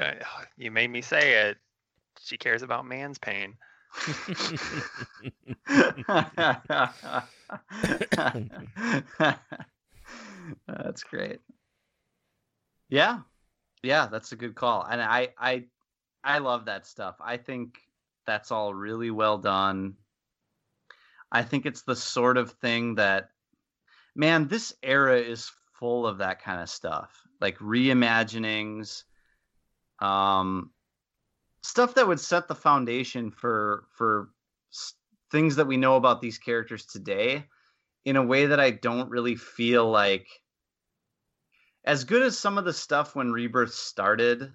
uh, you made me say it. She cares about man's pain. That's great. Yeah. Yeah, that's a good call. And I I I love that stuff. I think that's all really well done. I think it's the sort of thing that man, this era is full of that kind of stuff. Like reimaginings um stuff that would set the foundation for for things that we know about these characters today in a way that I don't really feel like as good as some of the stuff when Rebirth started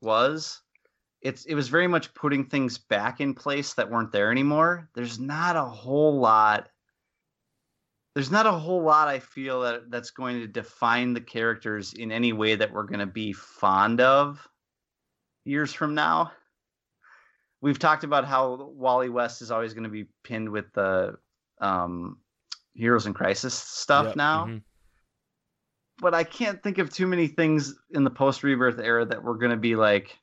was it's it was very much putting things back in place that weren't there anymore. There's not a whole lot there's not a whole lot I feel that that's going to define the characters in any way that we're going to be fond of years from now. We've talked about how Wally West is always going to be pinned with the um, Heroes in Crisis stuff Yep, now. mhm. But I can't think of too many things in the post rebirth era that we're going to be like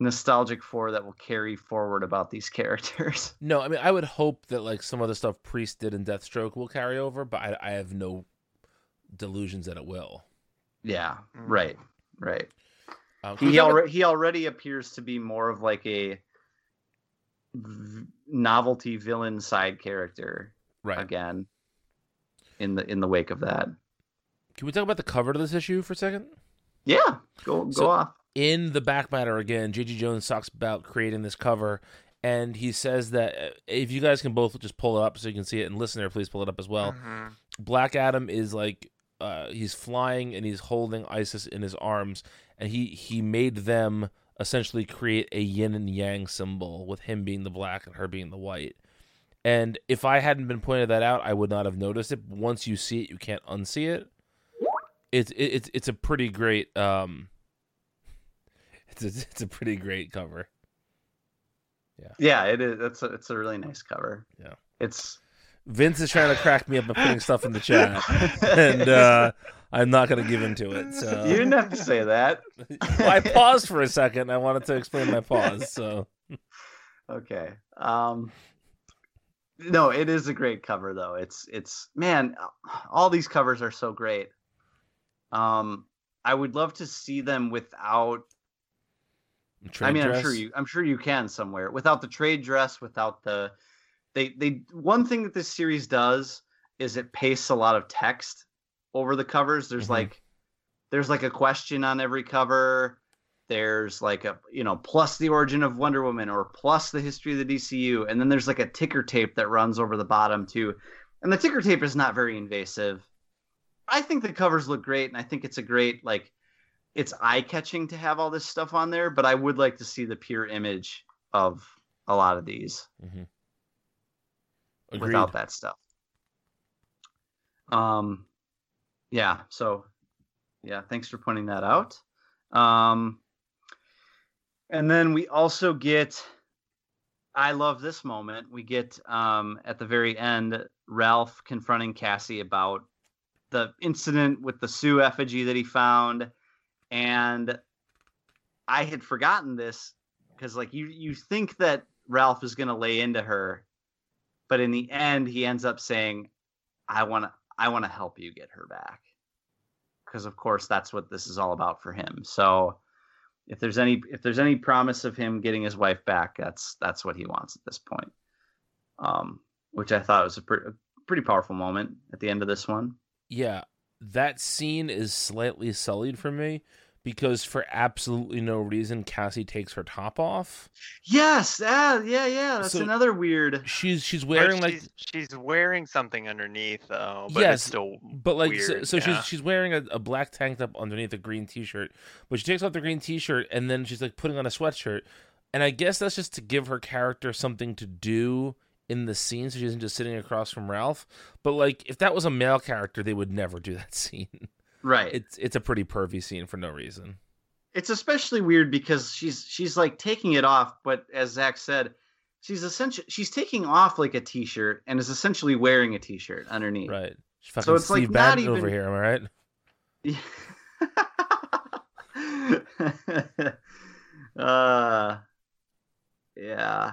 nostalgic for that will carry forward about these [laughs] characters. No, I mean I would hope that like some of the stuff Priest did in Deathstroke will carry over, but I, I have no delusions that it will. yeah, Mm. right, right. Um, He already he already appears to be more of like a v- novelty villain side character right. again in the in the wake of that. Can we talk about the cover to this issue for a second? Yeah, go go So- off. in the back matter again, JG Jones talks about creating this cover, and he says that uh, if you guys can both just pull it up so you can see it, and listener, please pull it up as well. Mhm. Black Adam is like uh, he's flying and he's holding Isis in his arms, and he he made them essentially create a yin and yang symbol with him being the black and her being the white. And if I hadn't been pointed that out, I would not have noticed it. Once you see it, you can't unsee it. It's it's it's a pretty great um. [laughs] It's a, it's a pretty great cover. Yeah, Yeah, it is. It's a, it's a really nice cover. Yeah. it's Vince is trying to crack me up and putting stuff in the chat, [laughs] and uh, I'm not going to give into it. So [laughs] you didn't have to say that. well, [laughs] I paused for a second. I wanted to explain my pause. So Okay. Um No, it is a great cover though. It's it's man, all these covers are so great. Um I would love to see them without I trade mean, I'm sure you I'm sure you can somewhere without the trade dress, without the they they one thing that this series does is it pastes a lot of text over the covers. There's Mhm. like there's like a question on every cover. There's like a you know plus the origin of Wonder Woman or plus the history of the DCU, and then there's like a ticker tape that runs over the bottom too. And the ticker tape is not very invasive. I think the covers look great, and I think it's a great like it's eye catching to have all this stuff on there, but I would like to see the pure image of a lot of these Mhm. Without that stuff. Um, yeah. So, yeah. Thanks for pointing that out. Um, and then we also get. I love this moment. We get um, at the very end Ralph confronting Cassie about the incident with the Sue effigy that he found, and I had forgotten this because like you you think that Ralph is going to lay into her, but in the end he ends up saying, "I want to I want to help you get her back," because of course that's what this is all about for him. So if there's any if there's any promise of him getting his wife back, that's that's what he wants at this point. Um, which I thought was a, pre- a pretty powerful moment at the end of this one. yeah, that scene is slightly sullied for me because for absolutely no reason, Cassie takes her top off. Yes, ah, yeah, yeah. That's So- another weird. She's she's But wearing like she's, she's wearing something underneath though, but Yes, it's still But like, so, so yeah. she's she's wearing a, a black tank top underneath a green t-shirt, but she takes off the green t-shirt and then she's like putting on a sweatshirt, and I guess that's just to give her character something to do in the scene, so she isn't just sitting across from Ralph. But like, if that was a male character, they would never do that [laughs] scene. Right. It's it's a pretty pervy scene for no reason. it's especially weird because she's she's like taking it off, but as Zach said, she's essentially she's taking off like a t-shirt and is essentially wearing a t-shirt underneath. Right? She's fucking it's, like, Steve not Bannon over here. Am I right? [laughs] uh, yeah.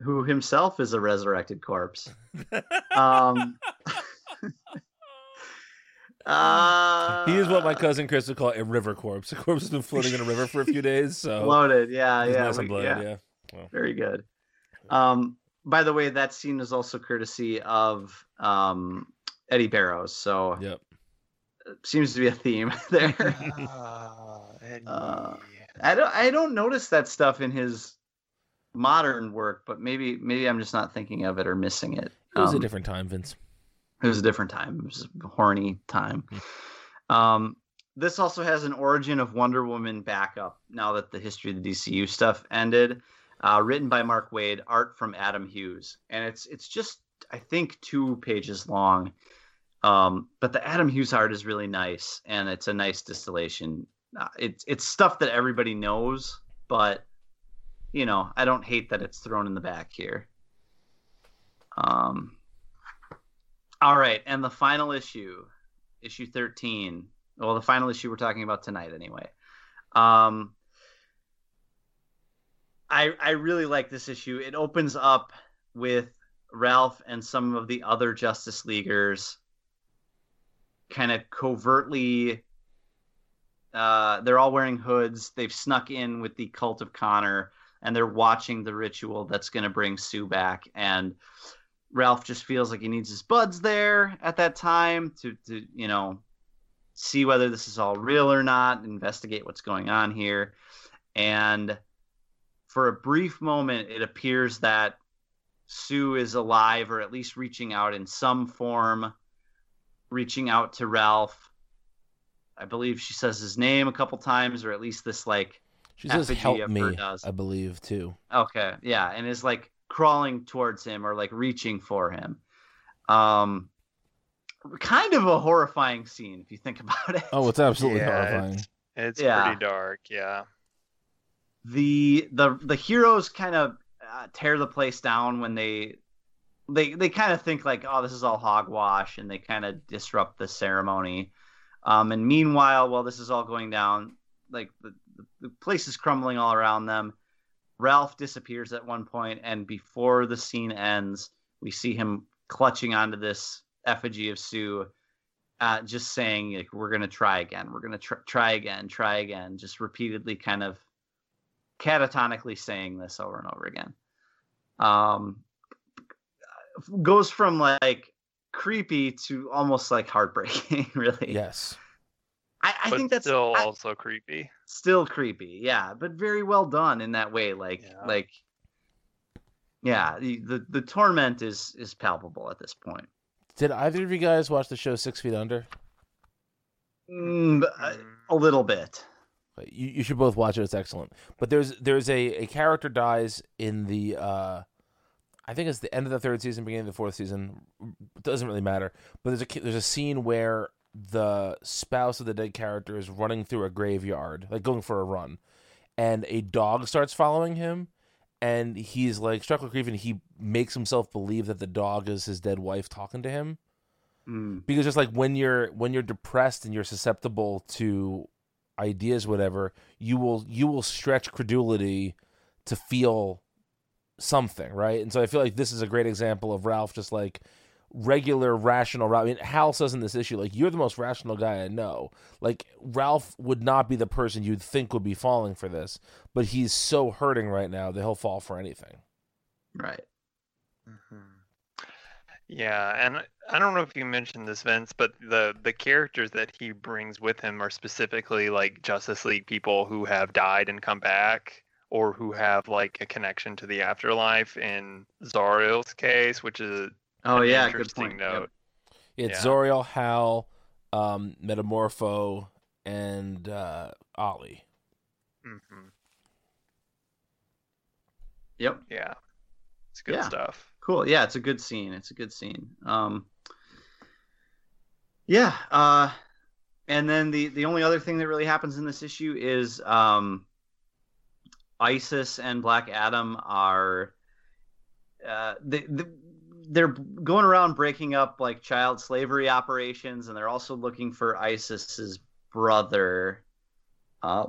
Who himself is a resurrected corpse. [laughs] Um, [laughs] uh, He is what my cousin Chris would call a river corpse. A corpse has been floating in a river for a few days, so [laughs] Bloated, yeah, yeah, nice and we- bloated, yeah. yeah. Very good. Um, by the way, that scene is also courtesy of um, Eddy Barrows, so Yep. it seems to be a theme [laughs] there. Ah, Eddy. Uh, I don't I don't notice that stuff in his modern work, but maybe maybe I'm just not thinking of it or missing it. It was a Um, different time, Vince. It was a different time. It was a horny time. Um, this also has an origin of Wonder Woman backup now that the history of the DCU stuff ended. Uh, written by Mark Waid, art from Adam Hughes, and it's it's just I think two pages long. Um, but the Adam Hughes art is really nice, and it's a nice distillation. Uh, it's it's stuff that everybody knows, but you know, I don't hate that it's thrown in the back here. Um, all right, and the final issue, issue thirteen. Well, the final issue we're talking about tonight, anyway. Um, I I really like this issue. It opens up with Ralph and some of the other Justice Leaguers kind of covertly uh, they're all wearing hoods. They've snuck in with the cult of Connor and they're watching the ritual that's going to bring Sue back. And Ralph just feels like he needs his buds there at that time to, to you know, see whether this is all real or not, investigate what's going on here. And for a brief moment, it appears that Sue is alive or at least reaching out in some form, reaching out to Ralph. I believe she says his name a couple times, or at least this like She says, "Help me," does. I believe too. Okay, yeah, and is like crawling towards him or like reaching for him. Um, kind of a horrifying scene if you think [laughs] about it. Oh, it's absolutely Yeah, horrifying. It's Yeah. pretty dark, yeah. the the the heroes kind of uh, tear the place down when they they they kind of think like oh this is all hogwash and they kind of disrupt the ceremony um and meanwhile while this is all going down like the, the, the place is crumbling all around them ralph disappears at one point and before the scene ends we see him clutching onto this effigy of sue uh, just saying like we're gonna try again we're gonna tr- try again try again just repeatedly kind of catatonically saying this over and over again. Um, goes from like creepy to almost like heartbreaking, [laughs] really. Yes. I, I think that's still I- also creepy. still creepy, yeah, but very well done in that way. Like, Yeah. like, yeah, the, the the torment is is palpable at this point. Did either of you guys watch the show Six Feet Under? Mm, but, uh, Mm. a little bit. You, you should both watch it. It's excellent. But there's there's a, a character dies in the uh, I think it's the end of the third season, beginning of the fourth season. It doesn't really matter. But there's a there's a scene where the spouse of the dead character is running through a graveyard, like going for a run, and a dog starts following him, and he's like struck with grief, and he makes himself believe that the dog is his dead wife talking to him. Mm, because just like when you're when you're depressed and you're susceptible to ideas whatever you will you will stretch credulity to feel something right? And so i feel like this is a great example of ralph just like regular rational ralph i mean hal says in this issue like you're the most rational guy i know like ralph would not be the person you'd think would be falling for this but he's so hurting right now that he'll fall for anything right. Mhm. Yeah, and I- I don't know if you mentioned this, Vince, but the the characters that he brings with him are specifically like Justice League people who have died and come back, or who have like a connection to the afterlife. In Zauriel's case, which is Oh an yeah, good interesting point. Yep. note. it's Yeah. Zauriel hal um metamorpho and uh ollie hmm Yep. Yeah, it's good Yeah. stuff. cool yeah it's a good scene it's a good scene um yeah uh and then the the only other thing that really happens in this issue is um isis and black adam are uh they, they they're going around breaking up like child slavery operations and they're also looking for isis's brother uh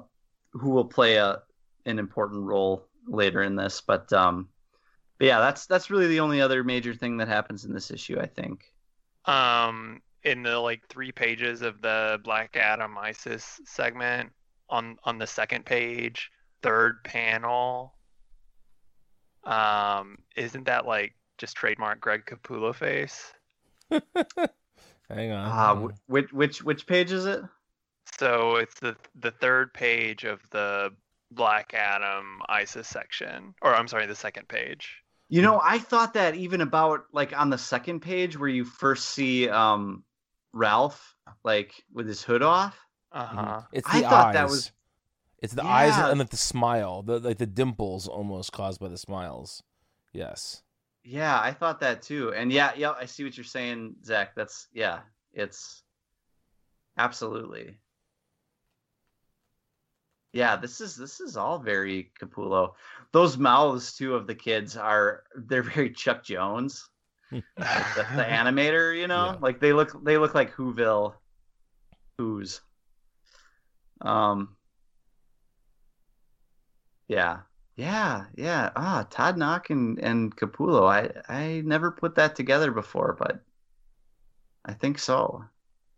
who will play a an important role later in this but um but yeah, that's that's really the only other major thing that happens in this issue, I think. Um, in the like three pages of the Black Adam ISIS segment on on the second page, third panel. Um, isn't that like just trademark Greg Capullo face? [laughs] hang on Ah, hang which which which page is it? So it's the the third page of the Black Adam ISIS section, or I'm sorry, the second page. You know, I thought that even about like on the second page where you first see um Ralph like with his hood off. Uh huh. It's I the thought eyes. that was- It's the eyes and like the smile, the like the dimples almost caused by the smiles. Yes. Yeah, I thought that too. And yeah, yeah, I see what you're saying, Zach. That's yeah, it's absolutely. Yeah, this is this is all very Capullo. Those mouths too of the kids are they're [laughs] very Chuck Jones, [laughs] the, the [laughs] animator. You know, Yeah. like they look they look like Whoville, Who's. Um. Yeah, yeah, yeah. Ah, Todd Nauck and and Capullo. I I never put that together before, but I think so.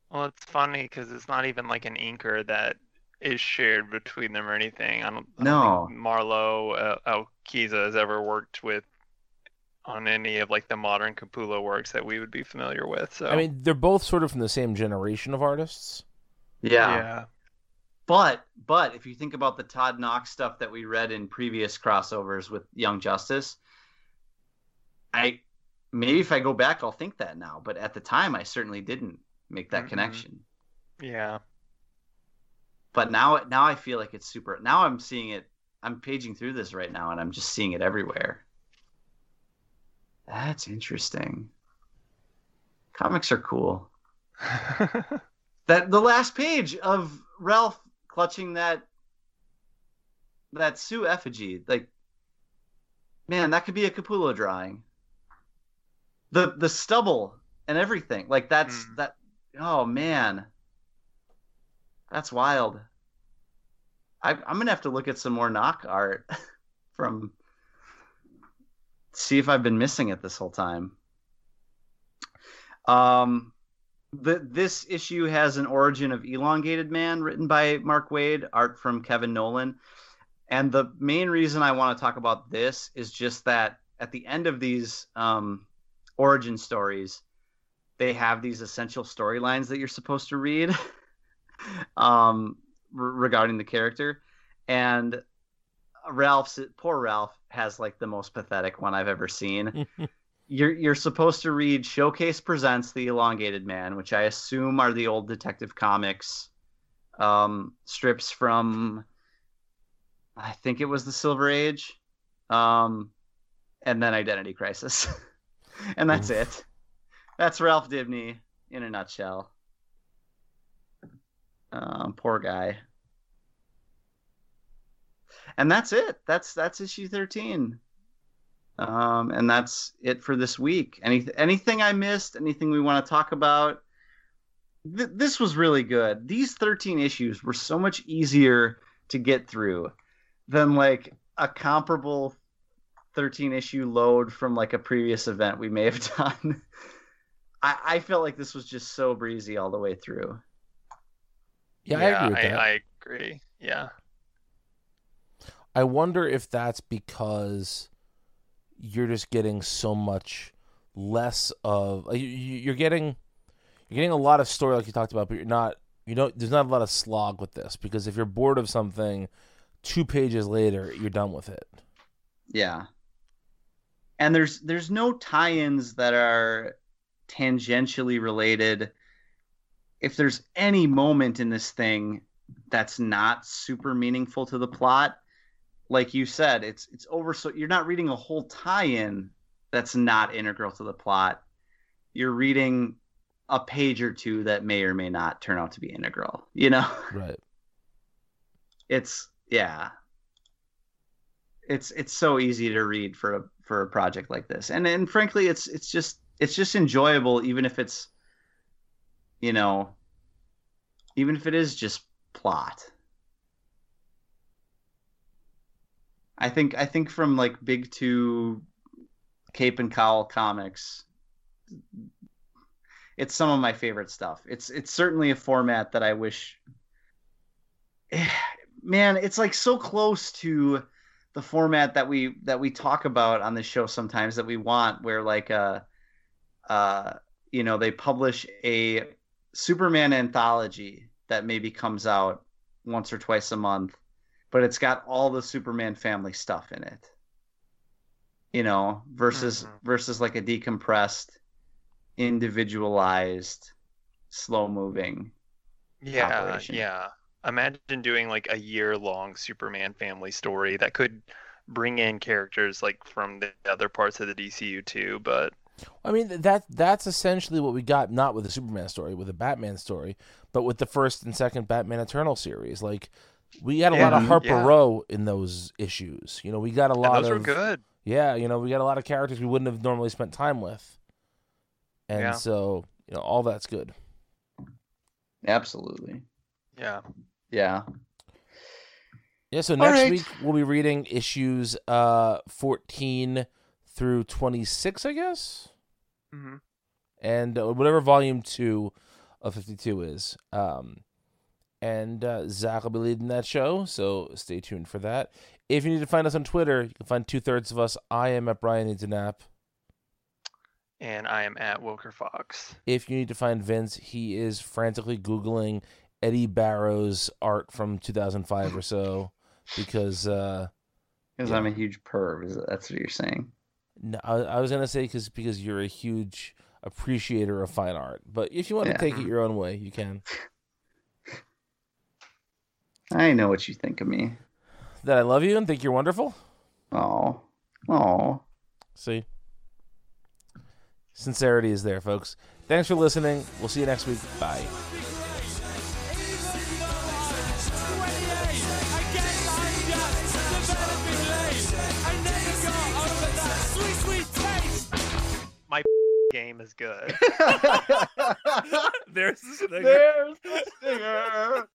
Well, it's funny because it's not even like an anchor that is shared between them or anything. I don't, I don't No. think Marlo uh, Alquiza has ever worked with on any of like the modern Capullo works that we would be familiar with. So I mean, they're both sort of from the same generation of artists. Yeah. yeah, But but if you think about the Todd Nauck's stuff that we read in previous crossovers with Young Justice, I maybe if I go back I'll think that now, but at the time I certainly didn't make that Mhm. connection. yeah. But now now I feel like it's super now I'm seeing it I'm paging through this right now and I'm just seeing it everywhere. That's interesting. Comics are cool. [laughs] that the last page of Ralph clutching that that Sue effigy, like man, that could be a Capullo drawing. The the stubble and everything, like that's Mm. that. Oh man, that's wild. I, I'm gonna have to look at some more Nauck art [laughs] from see if I've been missing it this whole time. Um, the, this issue has an origin of elongated man written by Mark Waid art from Kevin Nowlan. And the main reason i want to talk about this is just that at the end of these um, origin stories they have these essential storylines that you're supposed to read [laughs] um, regarding the character. And ralph's poor ralph has like the most pathetic one i've ever seen [laughs] you're you're supposed to read Showcase presents the Elongated Man, which I assume are the old Detective Comics um, strips from I think it was the Silver Age, um, and then Identity Crisis, [laughs] and that's it. That's Ralph Dibney in a nutshell. Um, poor guy. And that's it. That's that's issue thirteen. Um, and that's it for this week. Any anything I missed? Anything we want to talk about? Th- this was really good. These 13 issues were so much easier to get through than like a comparable 13 issue load from like a previous event we may have [laughs] done. I, I felt like this was just so breezy all the way through. Yeah, I agree with I, that. I agree. Yeah. I wonder if that's because you're just getting so much less of you- you- you're getting you're getting a lot of story like you talked about, but you're not you don't there's not a lot of slog with this because if you're bored of something, two pages later you're done with it. Yeah. And there's there's no tie-ins that are tangentially related. If there's any moment in this thing that's not super meaningful to the plot, like you said, it's it's over so you're not reading a whole tie-in that's not integral to the plot. You're reading a page or two that may or may not turn out to be integral, you know? [laughs] Right. it's yeah it's it's so easy to read for a for a project like this and and frankly it's it's just it's just enjoyable even if it's you know even if it is just plot i think i think from like big two cape and cowl comics it's some of my favorite stuff. It's it's certainly a format that i wish [sighs] man, it's like so close to the format that we that we talk about on the show sometimes that we want, where like uh uh you know they publish a Superman anthology that maybe comes out once or twice a month, but it's got all the Superman family stuff in it. You know, versus Mhm. versus like a decompressed, individualized, slow moving. Yeah, operation. yeah. Imagine doing like a year long Superman family story that could bring in characters like from the other parts of the DCU too. But I mean that that's essentially what we got, not with the Superman story, with the Batman story, but with the first and second Batman Eternal series. Like we got a lot of Harper yeah. Row in those issues. You know, we got a and lot those of were good. Yeah, you know, we got a lot of characters we wouldn't have normally spent time with. And Yeah. so, you know, all that's good. Absolutely. Yeah. Yeah. Yeah, so All next right. week we'll be reading issues uh 14 through 26, I guess. hmm And uh, whatever volume 2 of 52 is. Um and uh, Zach will be leading that show, so stay tuned for that. If you need to find us on Twitter, you can find two thirds of us. I am at Brian Needs a Nap. And I am at Wilker Fox. if you need to find Vince, he is frantically Googling Eddy Barrows' art from 2005 or so because uh, Because Yeah. I'm a huge perv. Is that's what you're saying? no, I, I was gonna say because because you're a huge appreciator of fine art, but if you want Yeah. to take it your own way, you can. [laughs] I know what you think of me. That I love you and think you're wonderful. Oh. Oh. See, sincerity is there, folks. Thanks for listening. We'll see you next week. Bye. My Game is good. [laughs] [laughs] There's the There's the